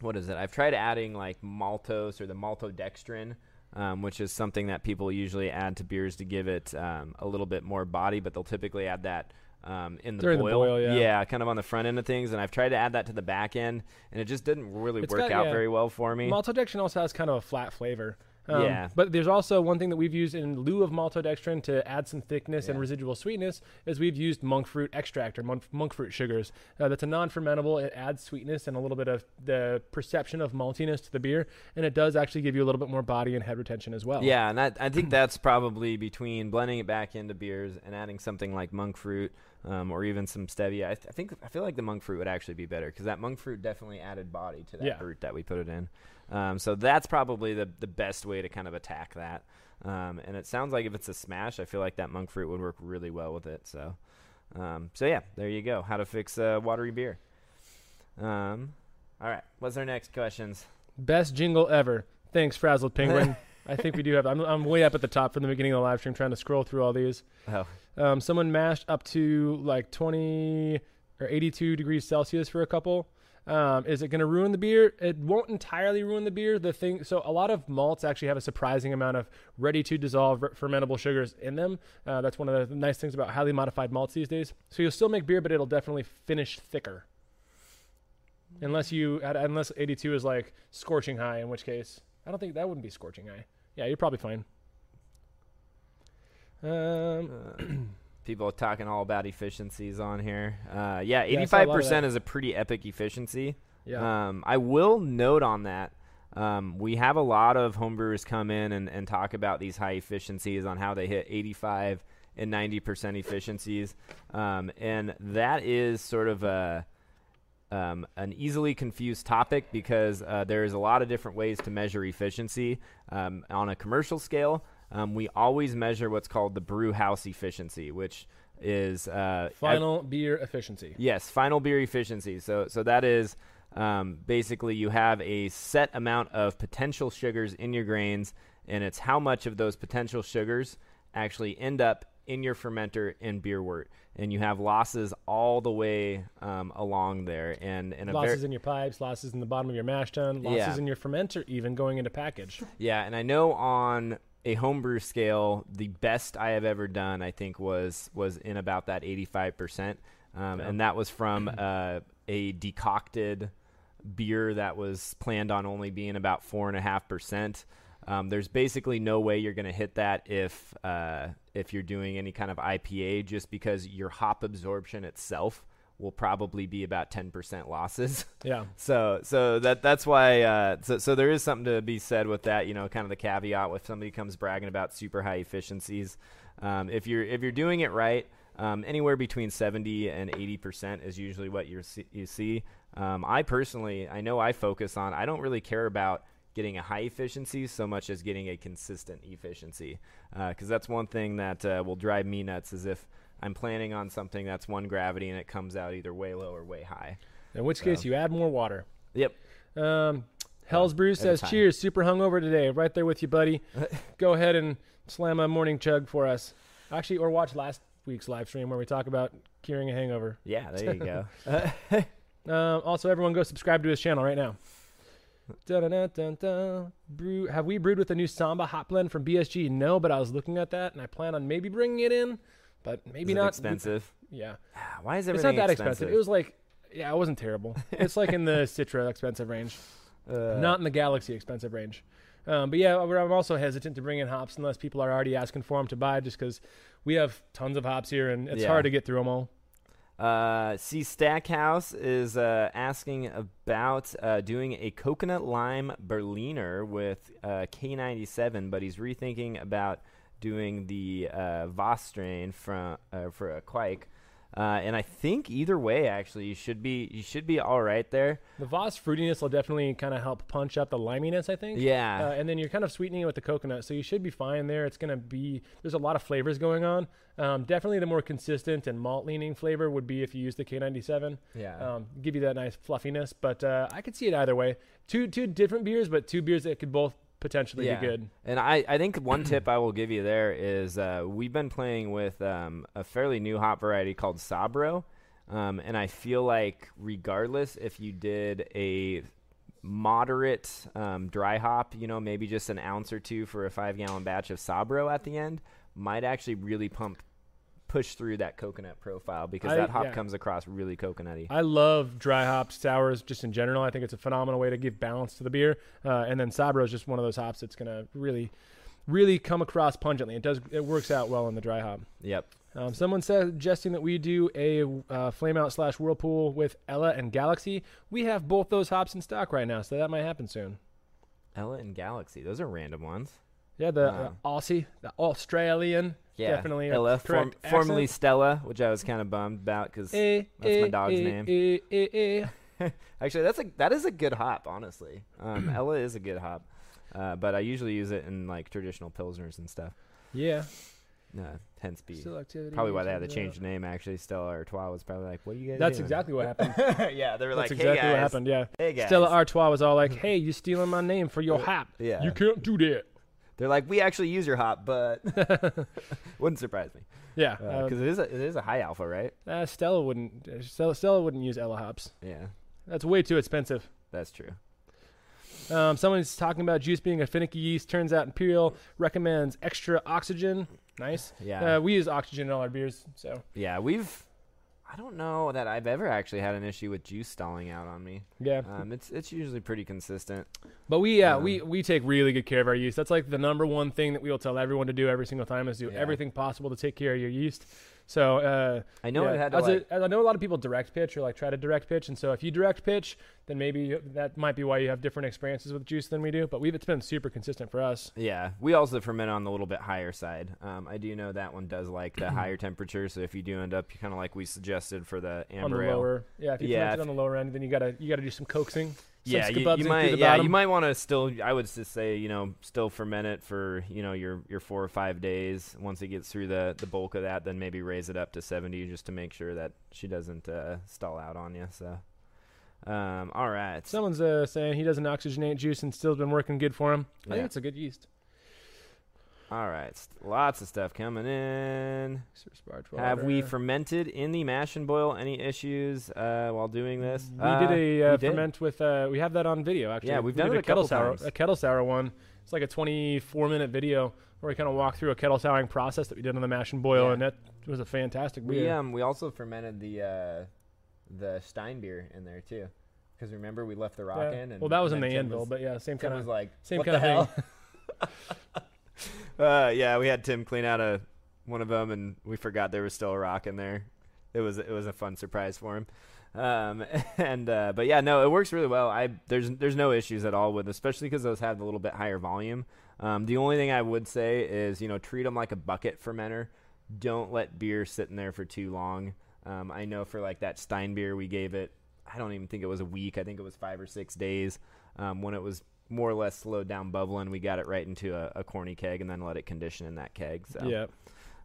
what is it? I've tried adding like maltose or the maltodextrin, um, which is something that people usually add to beers to give it um, a little bit more body, but they'll typically add that um, in the During the boil. boil, yeah. kind of on the front end of things. And I've tried to add that to the back end, and it just didn't really It's work got- out yeah. very well for me. maltodextrin also has kind of a flat flavor. Um, Yeah. But there's also one thing that we've used in lieu of maltodextrin to add some thickness and residual sweetness is we've used monk fruit extract or monk, monk fruit sugars. Uh, that's a non-fermentable. It adds sweetness and a little bit of the perception of maltiness to the beer, and it does actually give you a little bit more body and head retention as well. Yeah, and I, I think that's probably between blending it back into beers and adding something like monk fruit um, or even some stevia. I, th- I think I feel like the monk fruit would actually be better because that monk fruit definitely added body to that Yeah. fruit that we put it in. Um, so that's probably the the best way to kind of attack that. Um, and it sounds like if it's a smash, I feel like that monk fruit would work really well with it. So, um, so yeah, there you go. How to fix uh, watery beer. Um, all right, what's our next questions? Best jingle ever. Thanks, Frazzled Penguin. I think we do have. I'm, I'm way up at the top from the beginning of the live stream, trying to scroll through all these. Oh, Um, someone mashed up to like 20 or 82 degrees Celsius for a couple. Um, is it going to ruin the beer? It won't entirely ruin the beer. The thing, so a lot of malts actually have a surprising amount of ready to dissolve fermentable sugars in them. Uh, that's one of the nice things about highly modified malts these days. So you'll still make beer, but it'll definitely finish thicker. Unless you, unless 82 is like scorching high, in which case I don't think that wouldn't be scorching high. Yeah, you're probably fine. Um, Uh, people are talking all about efficiencies on here. Uh, yeah, Yeah, I saw a lot eighty-five of percent is a pretty epic efficiency. yeah. Um, I will note on that. Um, we have a lot of homebrewers come in and, and talk about these high efficiencies on how they hit 85 and 90% efficiencies. Um, and that is sort of a, um, an easily confused topic because uh, there is a lot of different ways to measure efficiency. Um, on a commercial scale, um, we always measure what's called the brew house efficiency, which is uh, Final beer efficiency. Yes, final beer efficiency. So so that is um, basically you have a set amount of potential sugars in your grains, and it's how much of those potential sugars actually end up in your fermenter in beer wort, and you have losses all the way um, along there, and and a ver- losses in your pipes, losses in the bottom of your mash tun, losses Yeah. in your fermenter, even going into package. Yeah, and I know on a homebrew scale, the best I have ever done, I think, was was in about that eighty five percent, um, Yeah. and that was from uh, a decocted beer that was planned on only being about four and a half percent. Um, there's basically no way you're going to hit that if uh, if you're doing any kind of IPA, just because your hop absorption itself will probably be about ten percent losses. Yeah. So so that that's why uh, so so there is something to be said with that. You know, kind of the caveat with somebody comes bragging about super high efficiencies. Um, if you're if you're doing it right, um, anywhere between seventy and eighty percent is usually what you see. You see. Um, I personally, I know I focus on. I don't really care about getting a high efficiency so much as getting a consistent efficiency, because that's one thing that uh, will drive me nuts. Is if I'm planning on something that's one gravity and it comes out either way low or way high. In which case, So- you add more water. Yep. Um, Hell's Brew every says, "Cheers, super hungover today. Right there with you, buddy. Go ahead and slam a morning chug for us. Actually, or watch last week's live stream where we talk about curing a hangover. Yeah, there you go. Um, also, everyone go subscribe to his channel right now. Brew. Have we brewed with the new Samba hot blend from BSG? No, but I was looking at that and I plan on maybe bringing it in, but maybe it not. expensive. Yeah, Ah, Why is it's not that expensive? expensive. It was like, yeah, it wasn't terrible. it's like in the Citra expensive range, Uh, not in the Galaxy expensive range. Um, but yeah, I'm also hesitant to bring in hops unless people are already asking for them to buy, just because we have tons of hops here and it's Yeah. hard to get through them all. Uh, see, Stackhouse is uh, asking about uh, doing a coconut lime Berliner with uh, K97, but he's rethinking about doing the uh, Voss strain from uh, for a Kveik. Uh, and I think either way, actually, you should be you should be all right there. The Voss fruitiness will definitely kind of help punch up the liminess, I think. Yeah, Uh, and then you're kind of sweetening it with the coconut, so you should be fine there. It's gonna be there's a lot of flavors going on. Um, definitely the more consistent and malt leaning flavor would be if you use the K97. yeah. Um, give you that nice fluffiness, but uh, I could see it either way. Two two different beers, but two beers that could both potentially Yeah. be good. And I, I think one tip I will give you there is uh, we've been playing with um, a fairly new hop variety called Sabro. Um, and I feel like, regardless if you did a moderate um, dry hop, you know, maybe just an ounce or two for a five gallon batch of Sabro at the end, might actually really pump push through that coconut profile because I- that hop yeah. comes across really coconutty. I love dry hop sours just in general. I think it's a phenomenal way to give balance to the beer. Uh, and then Sabro is just one of those hops that's going to really, really come across pungently. It does. It works out well in the dry hop. Yep. Um, someone said, suggesting that we do a uh, flame out slash whirlpool with Ella and Galaxy. We have both those hops in stock right now, so that might happen soon. Ella and Galaxy. Those are random ones. Yeah, the Wow. uh, Aussie, the Australian, Yeah. definitely Ella, form, formerly. Stella, which I was kind of bummed about because Eh, That's my eh, dog's eh, name. eh, eh, eh. actually that's a that is a good hop. Honestly, um, Ella is a good hop, uh, but I usually use it in like traditional pilsners and stuff. Yeah, Uh, hence be probably why they had to change the name. Actually, Stella Artois was probably like, "What are you guys?" That's doing?" exactly what happened. yeah, they were That's like, exactly "Hey guys, what happened. Yeah. hey guys." Stella Artois was all like, "Hey, you're stealing my name for your hop? yeah, You can't do that." They're like, "We actually use your hop, but wouldn't surprise me Yeah, because uh, it is a it is a high alpha, right?" uh, Stella wouldn't. uh, Stella, Stella wouldn't use Ella hops. Yeah, That's way too expensive. that's true. Um, someone's talking about juice being a finicky yeast. Turns out Imperial recommends extra oxygen. Nice. Yeah, Uh, we use oxygen in all our beers, so yeah, we've. I don't know that I've ever actually had an issue with juice stalling out on me. yeah. Um, it's it's usually pretty consistent. But we, yeah, Um, we we take really good care of our yeast. That's like the number one thing that we will tell everyone to do every single time is do Yeah. everything possible to take care of your yeast. So uh, I know yeah, I had to like, a, as I know a lot of people direct pitch or like try to direct pitch, and so if you direct pitch, then maybe that might be why you have different experiences with juice than we do. But we've it's been super consistent for us. Yeah, we also ferment on the little bit higher side. Um, I do know that one does like the higher temperature, so if you do end up kind of like we suggested for the on the amber ale, lower, yeah, if you Yeah, ferment it on the lower end, then you gotta you gotta do some coaxing. Yeah, you, you might, yeah, bottom. you might want to still. I would just say, you know, still ferment it for you know your your four or five days. Once it gets through the the bulk of that, then maybe raise it up to seventy just to make sure that she doesn't uh, stall out on you. So, um, all right, Someone's uh, saying he doesn't oxygenate juice and still's been working good for him. I think it's a good yeast. All right, st- lots of stuff coming in. Have we fermented in the mash and boil? Any issues uh, while doing this? We Uh, did a uh, we did. ferment with. Uh, we have that on video actually. Yeah, we've we done did a a kettle sour. times. A kettle sour one. It's like a 24 minute video where we kind of walk through a kettle souring process that we did on the mash and boil, Yeah. and that was a fantastic We beer. um we also fermented the uh, the Stein beer in there too, because remember we left the rock Yeah. in. And well, that was in the anvil, was, but yeah, same kind of like same kind of hell? uh, yeah, we had Tim clean out a one of them, and we forgot there was still a rock in there. It was it was a fun surprise for him. Um, and uh, but yeah, no, it works really well. I there's there's no issues at all with, especially because those have a little bit higher volume. Um, the only thing I would say is you know treat them like a bucket fermenter. Don't let beer sit in there for too long. Um, I know for like that Stein beer, we gave it. I don't even think it was a week. I think it was five or six days. Um, when it was more or less slowed down bubbling, we got it right into a, a corny keg and then let it condition in that keg. So yeah.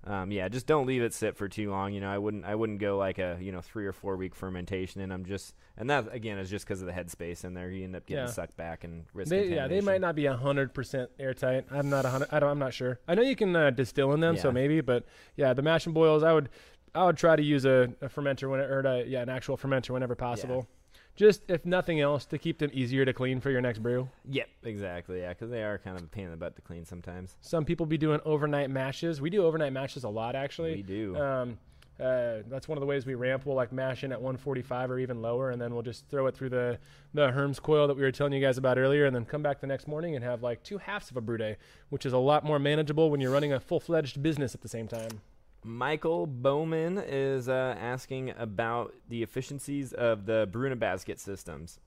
um, yeah, just don't leave it sit for too long. You know, I wouldn't I wouldn't go like a you know three or four week fermentation. And I'm just and that again is just because of the headspace in there. You end up getting Yeah. sucked back and risk. They, yeah, they might not be hundred percent airtight. I'm not a hundred. I don't. I'm not sure. I know you can uh, distill in them, so maybe. But yeah, the mash and boils, I would, I would try to use a, a fermenter when, it, or a, yeah, an actual fermenter whenever possible. Just if nothing else, to keep them easier to clean for your next brew. Yep, exactly. Yeah, because they are kind of a pain in the butt to clean sometimes. Some people be doing overnight mashes. We do overnight mashes a lot, actually. We do. Um, uh, that's one of the ways we ramp. We'll like mash in at 145 or even lower, and then we'll just throw it through the the HERMS coil that we were telling you guys about earlier, and then come back the next morning and have like two halves of a brew day, which is a lot more manageable when you're running a full fledged business at the same time. Michael Bowman is uh, asking about the efficiencies of the brew in a basket systems.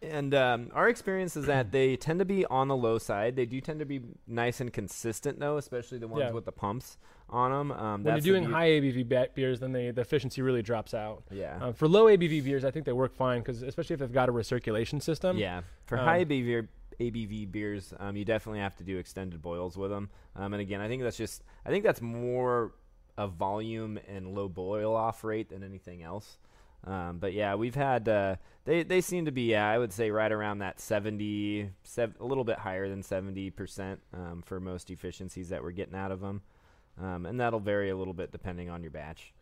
And um, our experience is that they tend to be on the low side. They do tend to be nice and consistent, though, especially the ones Yeah. with the pumps on them. Um, When you're that's the doing high ABV be- beers, then they, the efficiency really drops out. yeah, Um, for low ABV beers, I think they work fine because especially if they've got a recirculation system. yeah. For um, high ABV, ABV beers, um, you definitely have to do extended boils with them. Um, and again, I think that's just, I think that's more a volume and low boil off rate than anything else. Um, but yeah, we've had uh, they they seem to be yeah I would say right around that 70 sev- a little bit higher than seventy percent um, for most efficiencies that we're getting out of them, um, and that'll vary a little bit depending on your batch.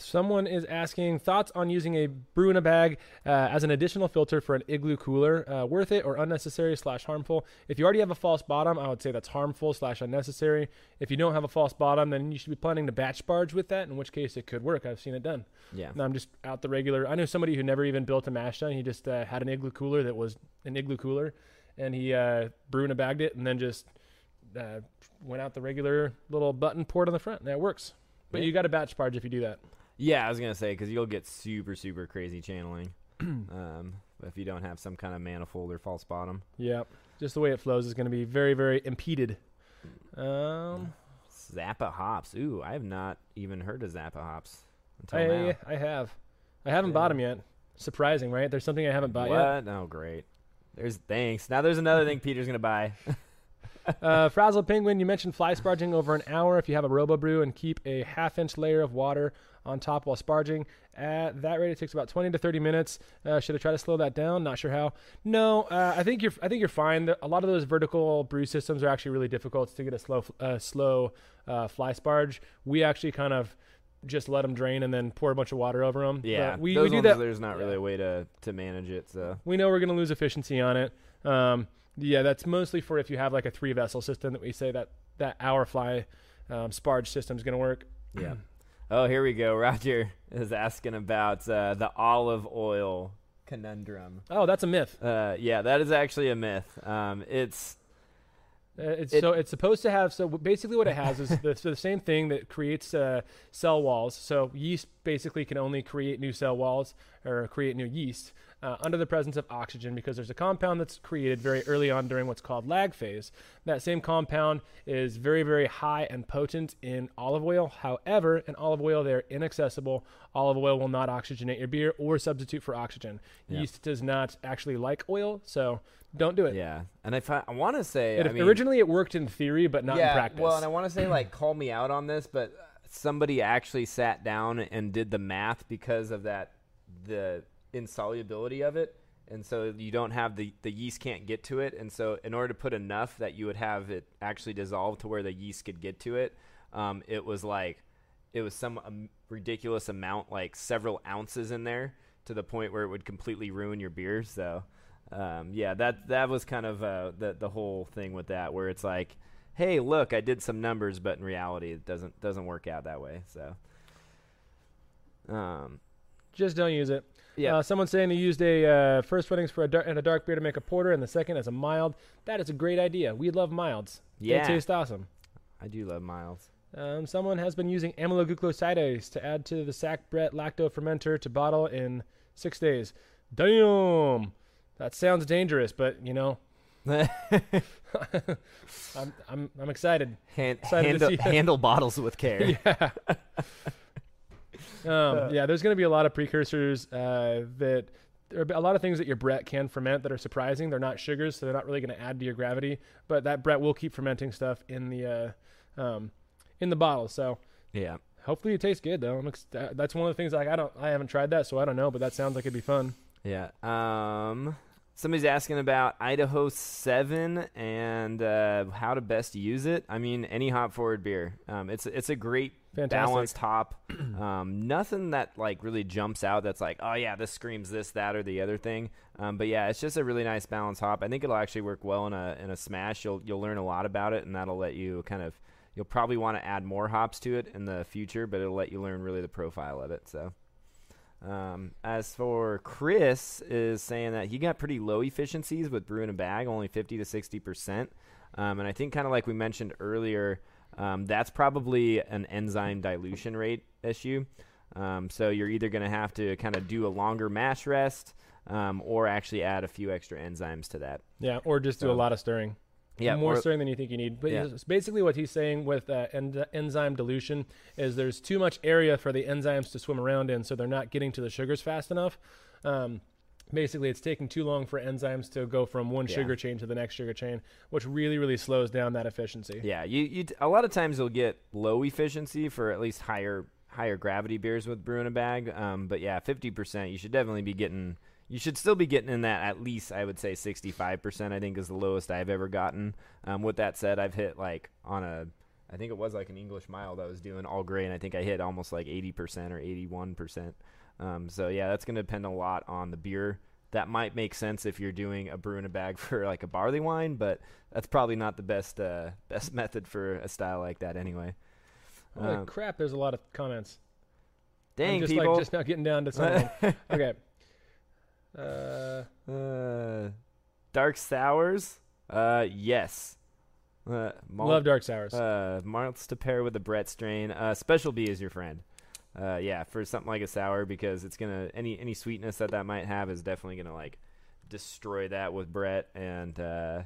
Someone is asking thoughts on using a brew in a bag uh, as an additional filter for an igloo cooler. Uh, worth it or unnecessary slash harmful? If you already have a false bottom, I would say that's harmful slash unnecessary. If you don't have a false bottom, then you should be planning to batch sparge with that. In which case, it could work. I've seen it done. Yeah. No, I'm just out the regular. I know somebody who never even built a mash tun. He just uh, had an igloo cooler that was an igloo cooler, and he uh, brewed and bagged it, and then just uh, went out the regular little button port on the front. And that works. But Yeah. you got to batch sparge if you do that. Yeah, I was gonna say because you'll get super super crazy channeling, um, if you don't have some kind of manifold or false bottom. Yeah, just the way it flows is going to be very, very impeded. Um, Zappa hops. Ooh, I have not even heard of Zappa hops until I, now. I have, I haven't bought them yet. Surprising, right? There's something I haven't bought yet. what? Oh, great. There's thanks. Now there's another thing Peter's gonna buy. Uh, Frazzled Penguin, you mentioned fly sparging over an hour if you have a Robo Brew and keep a half inch layer of water on top while sparging. At that rate, it takes about 20 to 30 minutes. Uh, should I try to slow that down? Not sure how. No, uh, I think you're. I think you're fine. A lot of those vertical brew systems are actually really difficult to get a slow, uh, slow uh, fly sparge. We actually kind of just let them drain and then pour a bunch of water over them. Yeah, we, those we do ones, that. There's not really yeah. a way to to manage it. So We know we're going to lose efficiency on it. Um, yeah, that's mostly for if you have like a three vessel system that we say that that hour fly um, sparge system is going to work. yeah. Oh, here we go. Roger is asking about uh, the olive oil conundrum. Oh, that's a myth. Uh, yeah, that is actually a myth. Um, it's it's It- so it's supposed to have so basically what it has is the, so the same thing that creates uh, cell walls. So yeast basically can only create new cell walls or create new yeast uh, under the presence of oxygen because there's a compound that's created very early on during what's called lag phase. That same compound is very very high and potent in olive oil. However, in olive oil they're inaccessible. Olive oil will not oxygenate your beer or substitute for oxygen. Yeah. Yeast does not actually like oil, so don't do it. yeah, and if I, I want to say, It, I mean, originally, it worked in theory, but not yeah, in practice. well, and I want to say like call me out on this, but somebody actually sat down and did the math because of that the insolubility of it. And so you don't have the the yeast can't get to it, and so in order to put enough that you would have it actually dissolve to where the yeast could get to it, um, it was like it was some um, ridiculous amount, like several ounces in there, to the point where it would completely ruin your beer. So, um, yeah, that that was kind of uh, the the whole thing with that, where it's like, hey, look, I did some numbers, but in reality, it doesn't doesn't work out that way. So, um, Just don't use it. yeah, Uh, someone's saying they used a uh, first fittings for a dark, and a dark beer to make a porter, and the second as a mild. That is a great idea. We love milds. yeah, They taste awesome. I do love miles. Um, someone has been using amyloglucosidase to add to the sack Brett lacto fermenter to bottle in six days. Damn, that sounds dangerous, but you know, I'm I'm I'm excited. Hand, Excited to handle, handle bottles with care. yeah. um, yeah, there's going to be a lot of precursors uh, that there are a lot of things that your Brett can ferment that are surprising. They're not sugars, so they're not really going to add to your gravity. But that Brett will keep fermenting stuff in the uh, um, in the bottle. So yeah. hopefully it tastes good though. Ex- uh, that's one of the things like I don't I haven't tried that, so I don't know. But that sounds like it'd be fun. Yeah. Um, somebody's asking about Idaho 7 and uh, how to best use it. I mean, any hop forward beer. Um, it's it's a great Fantastic. balanced hop. um, nothing that like really jumps out. That's like, oh yeah, this screams this, that, or the other thing. Um, but yeah, it's just a really nice balanced hop. I think it'll actually work well in a in a smash. You'll you'll learn a lot about it, and that'll let you kind of. You'll probably want to add more hops to it in the future, but it'll let you learn really the profile of it. So. Um, as for Chris is saying that he got pretty low efficiencies with brew in a bag, only 50 to 60 percent. Um, and I think kind of like we mentioned earlier, um, that's probably an enzyme dilution rate issue. Um, so you're either going to have to kind of do a longer mash rest um, or actually add a few extra enzymes to that. Yeah, or just do a lot of stirring. Yeah, more or- stirring than you think you need. But Yeah. basically what he's saying with uh, en- enzyme dilution is there's too much area for the enzymes to swim around in, so they're not getting to the sugars fast enough. Um, basically, it's taking too long for enzymes to go from one Yeah. sugar chain to the next sugar chain, which really, really slows down that efficiency. Yeah, you you t- a lot of times you'll get low efficiency for at least higher higher gravity beers with brew in a bag. Um, but yeah, fifty percent you should definitely be getting. You should still be getting in that at least I would say sixty five percent. I think is the lowest I've ever gotten. Um, with that said, I've hit like on a I think it was like an English mild I was doing all grain, and I think I hit almost like 80% or 81%. Um, so yeah, that's going to depend a lot on the beer. That might make sense if you're doing a brew in a bag for like a barley wine, but that's probably not the best uh, best method for a style like that anyway. Holy Um, crap! There's a lot of comments. dang I'm just people! like just now getting down to something. okay. Uh, uh, dark sours, uh, yes. Uh, malt- love dark sours. Uh, malts to pair with the Brett strain. Uh, Special B is your friend. Uh, yeah, for something like a sour because it's gonna any any sweetness that that might have is definitely gonna like destroy that with Brett and uh,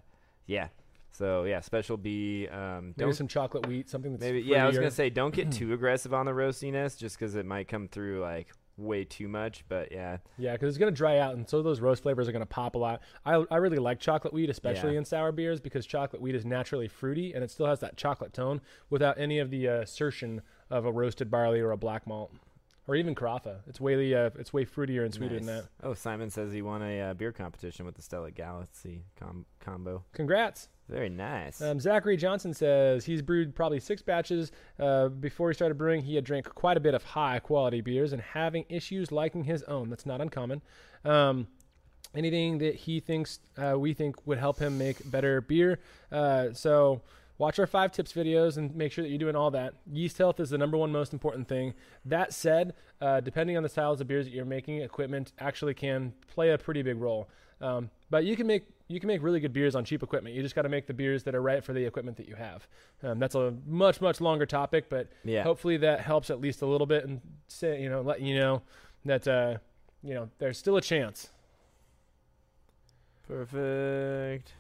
yeah. So yeah, Special B. Um, maybe some chocolate wheat, something that's maybe yeah. I was gonna say don't get too aggressive on the roastiness just because it might come through like way too much. But yeah, Yeah, because it's gonna dry out, and so those roast flavors are gonna pop a lot. I I really like chocolate wheat, especially Yeah. in sour beers, because chocolate wheat is naturally fruity and it still has that chocolate tone without any of the uh, assertion of a roasted barley or a black malt, or even carafa. It's way uh, it's way fruitier and sweeter than that. Oh, Simon says he won a uh, beer competition with the Stella Galaxy com- combo. Congrats. Very nice. Um, Zachary Johnson says he's brewed probably six batches. Uh, before he started brewing, he had drank quite a bit of high quality beers and having issues liking his own. That's not uncommon. Um, anything that he thinks uh, we think would help him make better beer. Uh, so watch our five tips videos and make sure that you're doing all that. Yeast health is the number one most important thing. That said, uh, depending on the styles of beers that you're making, equipment actually can play a pretty big role. Um, but you can make you can make really good beers on cheap equipment. You just got to make the beers that are right for the equipment that you have. Um, that's a much much longer topic, but yeah. hopefully that helps at least a little bit and say you know let you know that uh, you know there's still a chance. Perfect.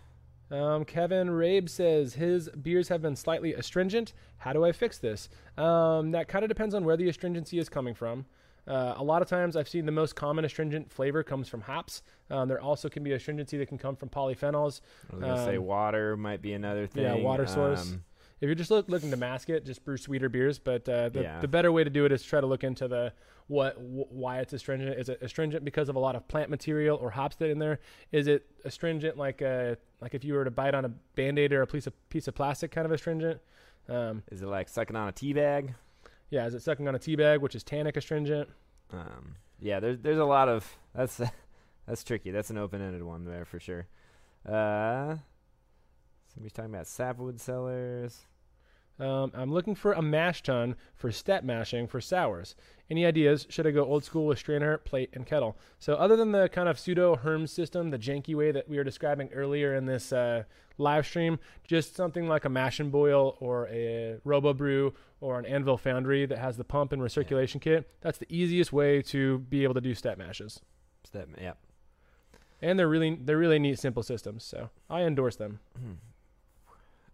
Um, Kevin Rabe says his beers have been slightly astringent. How do I fix this? Um, that kind of depends on where the astringency is coming from. Uh, a lot of times, I've seen the most common astringent flavor comes from hops. Um, there also can be astringency that can come from polyphenols. I was gonna say Um, water might be another thing. yeah, water source. Um, If you're just look, looking to mask it, just brew sweeter beers. But uh, the, Yeah. the better way to do it is try to look into the what wh- why it's astringent. Is it astringent because of a lot of plant material or hops that are in there? Is it astringent like uh like if you were to bite on a band-aid or a piece of piece of plastic kind of astringent? Um, is it like sucking on a tea bag? Yeah, is it sucking on a tea bag, which is tannic astringent? Um, yeah, there's there's a lot of that's that's tricky. That's an open-ended one there for sure. Uh, somebody's talking about sapwood cellars. Um, I'm looking for a mash tun for step mashing for sours. Any ideas? Should I go old school with strainer, plate, and kettle? So, other than the kind of pseudo Herm system, the janky way that we were describing earlier in this uh, live stream, just something like a mash and boil or a Robo Brew or an Anvil Foundry that has the pump and recirculation kit. That's the easiest way to be able to do step mashes, Step, yeah. and they're really they're really neat, simple systems. So, I endorse them.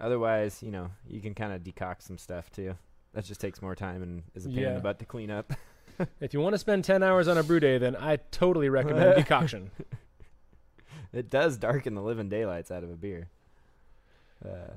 Otherwise, you know, you can kind of decoct some stuff too. That just takes more time and is a pain in the butt to clean up. If you want to spend 10 hours on a brew day, then I totally recommend decoction. it does darken the living daylights out of a beer. Uh,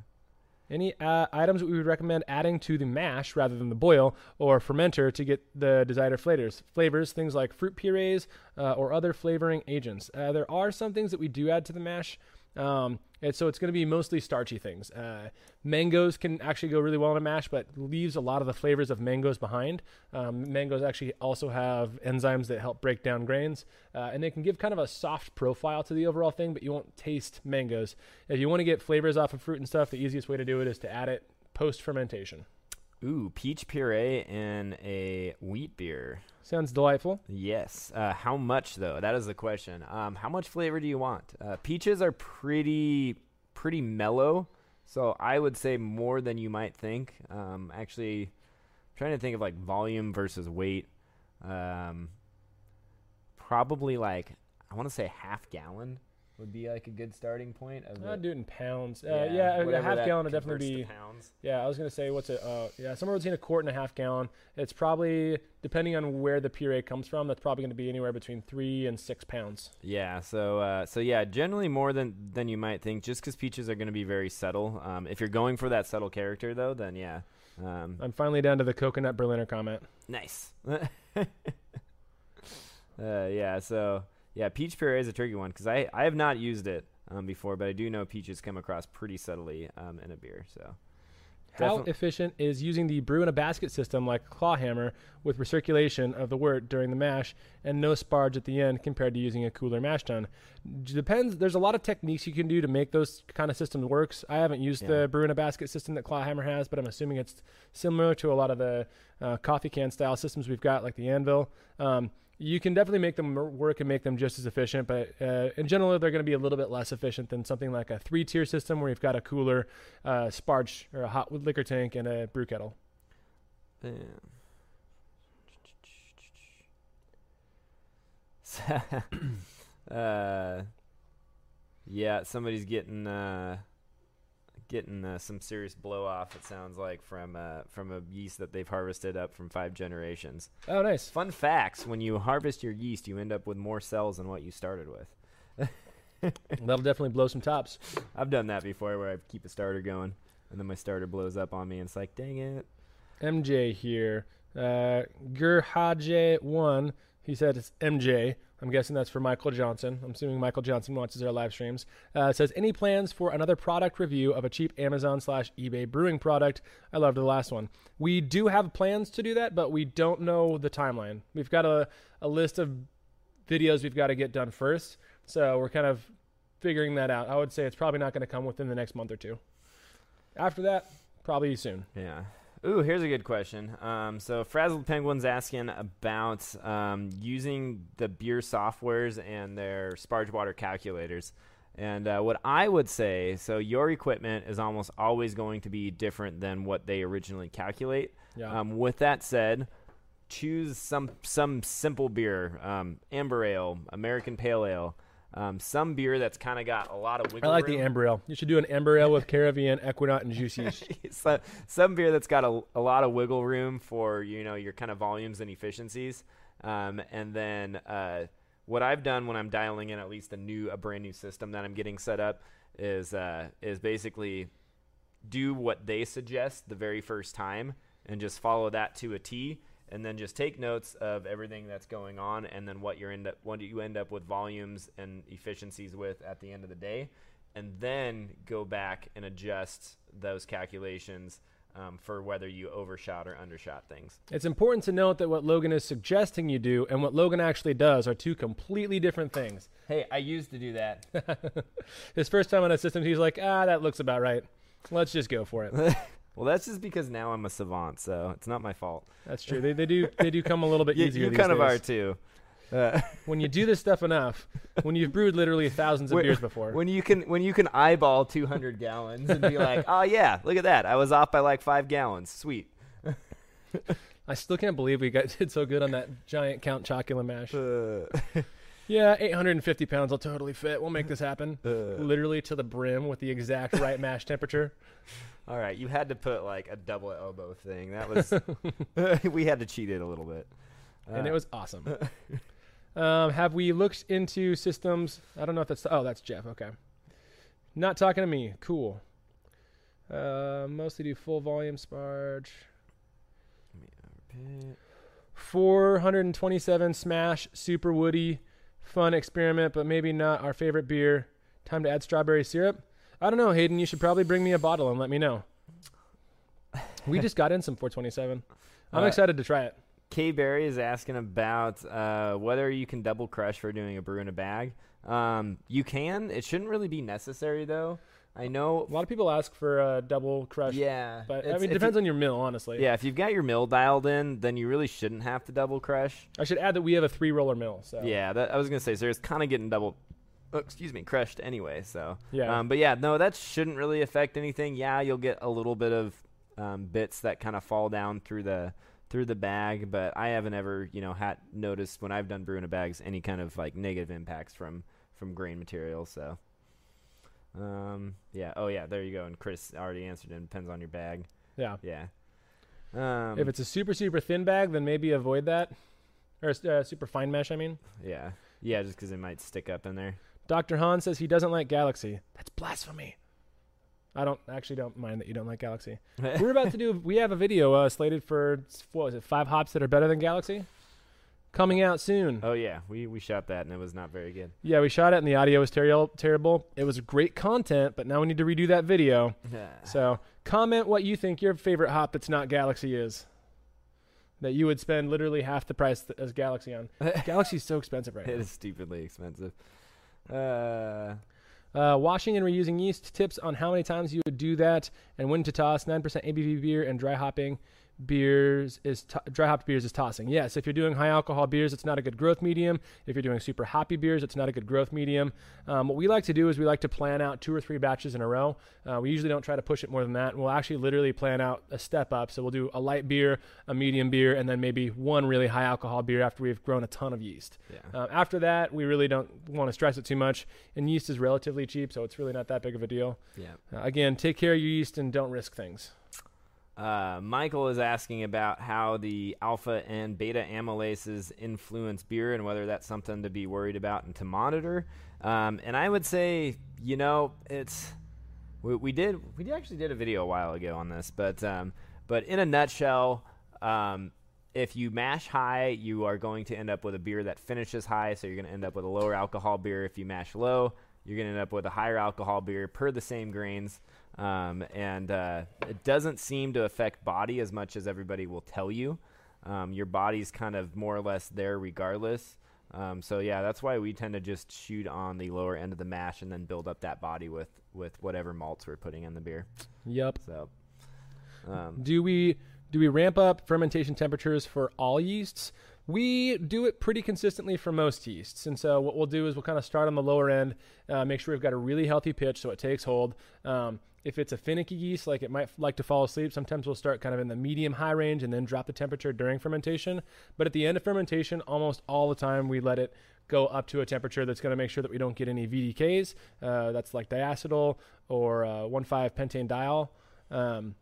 Any uh, items that we would recommend adding to the mash rather than the boil or fermenter to get the desired flavors? Flavors, things like fruit purees uh, or other flavoring agents. Uh, there are some things that we do add to the mash. Um, and so it's going to be mostly starchy things. Uh, mangoes can actually go really well in a mash, but leaves a lot of the flavors of mangoes behind. Um, mangoes actually also have enzymes that help break down grains, uh, and they can give kind of a soft profile to the overall thing, but you won't taste mangoes. If you want to get flavors off of fruit and stuff, the easiest way to do it is to add it post fermentation. Ooh, peach puree in a wheat beer. Sounds delightful. Yes. Uh, how much though? That is the question. Um, how much flavor do you want? Uh, peaches are pretty pretty mellow, so I would say more than you might think. Um, actually, trying to think of like volume versus weight. Um, probably like I want to say half gallon would be like a good starting point of I'd it. do it in pounds. Uh, yeah, a half gallon would definitely be. pounds. Yeah, I was gonna say what's it? Uh, yeah, somewhere between a quart and a half gallon. It's probably depending on where the puree comes from. That's probably gonna be anywhere between three and six pounds. Yeah, so uh, so yeah, generally more than than you might think, just because peaches are going to be very subtle. Um, if you're going for that subtle character, though, then yeah, um, I'm finally down to the coconut Berliner comment. nice. uh, yeah, so yeah, peach puree is a tricky one because I I have not used it um, before, but I do know peaches come across pretty subtly um, in a beer. So How Definite- efficient is using the brew in a basket system like Clawhammer with recirculation of the wort during the mash and no sparge at the end compared to using a cooler mash tun? Depends. There's a lot of techniques you can do to make those kind of systems works. I haven't used Yeah. the brew in a basket system that Clawhammer has, but I'm assuming it's similar to a lot of the uh, coffee can style systems we've got, like the Anvil. Um, you can definitely make them work and make them just as efficient, but uh, in general, they're going to be a little bit less efficient than something like a three tier system where you've got a cooler, uh, sparge or a hot liquor tank and a brew kettle. uh, yeah, somebody's getting uh, getting uh, some serious blow off. It sounds like from uh, from a yeast that they've harvested up from five generations. Oh, nice. Fun facts: When you harvest your yeast, you end up with more cells than what you started with. That'll definitely blow some tops. I've done that before, where I keep a starter going, and then my starter blows up on me, and it's like, dang it. MJ here. Uh, Gurhaje1, he said it's MJ. I'm guessing that's for Michael Johnson. I'm assuming Michael Johnson watches our live streams. Uh, says, any plans for another product review of a cheap Amazon slash eBay brewing product? I loved the last one. We do have plans to do that, but we don't know the timeline. We've got a, a list of videos we've got to get done first. So we're kind of figuring that out. I would say it's probably not going to come within the next month or two. After that, probably soon. Yeah. Ooh, here's a good question. Um, so Frazzled Penguin's asking about um, using the beer softwares and their sparge water calculators. And uh, what I would say, so your equipment is almost always going to be different than what they originally calculate. Yeah. Um, with that said, choose some some simple beer, um, amber ale, American pale ale, um, some beer that's kind of got a lot of wiggle. Room. I like room. the amber ale. You should do an amber ale with Caravienne, Ekuanot, and Juice yeast. so, some beer that's got a, a lot of wiggle room for you know your kind of volumes and efficiencies um, and then uh, what i've done when i'm dialing in at least a new a brand new system that i'm getting set up is uh, is basically do what they suggest the very first time and just follow that to a T and then just take notes of everything that's going on and then what you end up what you end up with volumes and efficiencies with at the end of the day and then go back and adjust those calculations um, for whether you overshot or undershot things. It's important to note that what Logan is suggesting you do and what Logan actually does are two completely different things. Hey, I used to do that. His first time on a system, he's like, ah, that looks about right. Let's just go for it. well, that's just because now I'm a savant, so it's not my fault. That's true. They, they do they do come a little bit You, easier. you kind of are too. Uh, When you do this stuff enough, when you've brewed literally thousands of Wait, beers before. when you can when you can eyeball 200 gallons and be like, oh yeah, look at that, I was off by like five gallons. Sweet. I still can't believe we got did so good on that giant Count Chocula mash. Uh, Yeah, 850 pounds will totally fit. We'll make this happen. uh. Literally to the brim with the exact right mash temperature. All right, you had to put like a double elbow thing. That was we had to cheat it a little bit. and Uh, it was awesome. um, have we looked into systems? I don't know if that's. Oh, that's Jeff. Okay. Not talking to me. Cool. Uh, mostly do full volume sparge. 427 smash, super woody, fun experiment, but maybe not our favorite beer. Time to add strawberry syrup. I don't know, Hayden. You should probably bring me a bottle and let me know. We just got in some 427. I'm Uh, excited to try it. K Barry is asking about uh, whether you can double crush for doing a brew in a bag. Um, you can. It shouldn't really be necessary though. I know. A lot of people ask for a double crush, Yeah, but I mean, it depends you- on your mill, honestly. Yeah, if you've got your mill dialed in, then you really shouldn't have to double crush. I should add that we have a three roller mill. So Yeah, that, I was gonna say. So it's kind of getting double. oh, excuse me, crushed anyway. So yeah. Um, but yeah, no, that shouldn't really affect anything. Yeah, you'll get a little bit of um, bits that kind of fall down through the through the bag, but I haven't ever, you know, had noticed when I've done brew in a bags any kind of like negative impacts from from grain material. So, um, yeah, oh yeah, there you go. And Chris already answered. It depends on your bag. yeah. Yeah. Um, if it's a super super thin bag, then maybe avoid that, or uh, super fine mesh. I mean, yeah, yeah, just because it might stick up in there. Doctor Han says he doesn't like Galaxy. That's blasphemy. I don't actually don't mind that you don't like Galaxy. We're about to do. We have a video uh, slated for what was it? Five hops that are better than Galaxy. Coming out soon. Oh yeah, we we shot that and it was not very good. Yeah, we shot it and the audio was ter- terrible. It was great content, but now we need to redo that video. So comment what you think your favorite hop that's not Galaxy is. That you would spend literally half the price th- as Galaxy on. Galaxy's so expensive right it now. is stupidly expensive. Uh, Uh, washing and reusing yeast tips on how many times you would do that and when to toss. 9% ABV beer and dry hopping beers is to- dry hopped beers is tossing. Yes, if you're doing high alcohol beers, it's not a good growth medium. If you're doing super hoppy beers, it's not a good growth medium. Um, what we like to do is we like to plan out two or three batches in a row. Uh, we usually don't try to push it more than that. We'll actually literally plan out a step up. So we'll do a light beer, a medium beer, and then maybe one really high alcohol beer after we've grown a ton of yeast. yeah. Uh, after that, we really don't want to stress it too much. And yeast is relatively cheap, so it's really not that big of a deal. yeah. Uh, again, take care of your yeast and don't risk things. Uh, Michael is asking about how the alpha and beta amylases influence beer and whether that's something to be worried about and to monitor. Um, and I would say, you know, it's we, we did we actually did a video a while ago on this, but um, but in a nutshell, um, if you mash high, you are going to end up with a beer that finishes high, so you're going to end up with a lower alcohol beer. If you mash low, you're going to end up with a higher alcohol beer per the same grains. Um, and uh, it doesn't seem to affect body as much as everybody will tell you. Um, your body's kind of more or less there regardless. Um, so yeah, that's why we tend to just shoot on the lower end of the mash and then build up that body with with whatever malts we're putting in the beer. Yep. So um, Do we do we ramp up fermentation temperatures for all yeasts? We do it pretty consistently for most yeasts, and so what we'll do is we'll kind of start on the lower end, uh, make sure we've got a really healthy pitch so it takes hold. Um, if it's a finicky yeast, like it might like to fall asleep, sometimes we'll start kind of in the medium high range and then drop the temperature during fermentation. But at the end of fermentation, almost all the time we let it go up to a temperature that's going to make sure that we don't get any VDKs. Uh, that's like diacetyl or uh, 1,5 pentanedione. Um,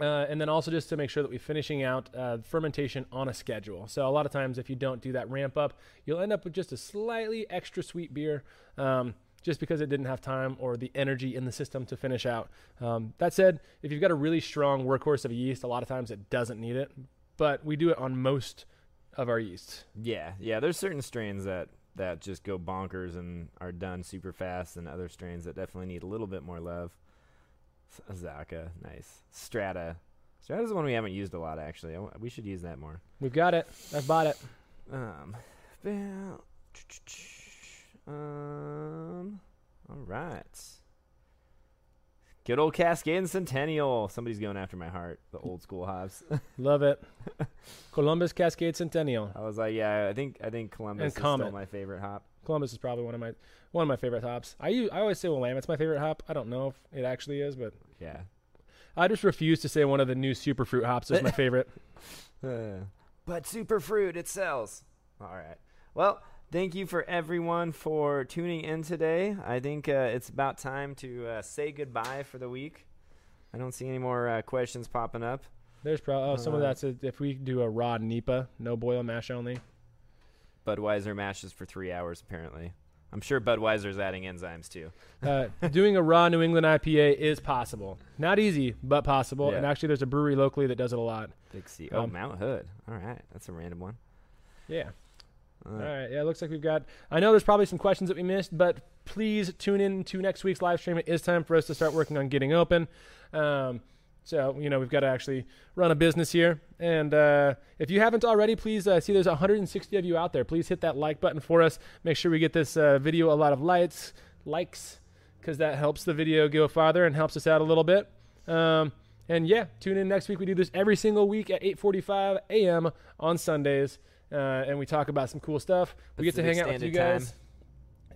uh, and then also just to make sure that we're finishing out uh, fermentation on a schedule. So a lot of times, if you don't do that ramp up, you'll end up with just a slightly extra sweet beer, um, just because it didn't have time or the energy in the system to finish out. Um, that said, if you've got a really strong workhorse of a yeast, a lot of times it doesn't need it, but we do it on most of our yeasts. yeah, yeah, there's certain strains that that just go bonkers and are done super fast, and other strains that definitely need a little bit more love. Zaka, nice. Strata. Strata's the one we haven't used a lot actually. W- we should use that more. We've got it. I've bought it. Um, um, all right. Good old Cascade and Centennial. Somebody's going after my heart. The old school hops. Love it. Columbus Cascade Centennial. I was like, yeah, I think I think Columbus And is Comet. still my favorite hop. Columbus is probably one of my one of my favorite hops. I u- I always say Willamette's my favorite hop. I don't know if it actually is, but Yeah. I just refuse to say one of the new superfruit hops is my favorite. Uh, but super fruit it sells. All right. Well, thank you for everyone for tuning in today. I think uh, it's about time to uh, say goodbye for the week. I don't see any more uh, questions popping up. There's probably oh, some of Uh, that's a, if we do a raw NEPA, no boil mash only. Budweiser mashes for three hours apparently. I'm sure Budweiser's adding enzymes too. Uh, doing a raw New England IPA is possible. Not easy, but possible. Yeah. And actually, there's a brewery locally that does it a lot. Big C. Oh, Um, Mount Hood. All right, that's a random one. Yeah. Uh, All right. Yeah, it looks like we've got. I know there's probably some questions that we missed, but please tune in to next week's live stream. It is time for us to start working on getting open. Um, so you know we've got to actually run a business here, and uh, if you haven't already, please uh, see there's 160 of you out there. Please hit that like button for us. Make sure we get this uh, video a lot of lights, likes, because that helps the video go farther and helps us out a little bit. Um, and yeah, tune in next week. We do this every single week at 8:45 a.m. on Sundays, uh, and we talk about some cool stuff. We get to hang out with you guys.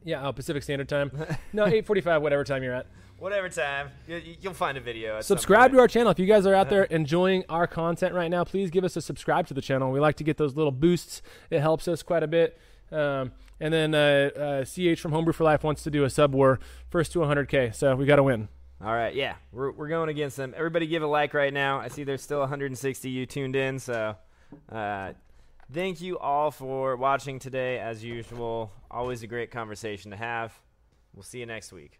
Yeah, oh, Pacific Standard Time. no, 8:45, whatever time you're at. Whatever time, you, you'll find a video. At Subscribe to our channel. If you guys are out there enjoying our content right now, please give us a subscribe to the channel. We like to get those little boosts. It helps us quite a bit. Um, and then uh, uh, CH from Homebrew for Life wants to do a sub war first to 100k. So we got to win. All right, yeah, we're we're going against them. Everybody, give a like right now. I see there's still 160 you tuned in, so uh, thank you all for watching today. As usual, always a great conversation to have. We'll see you next week.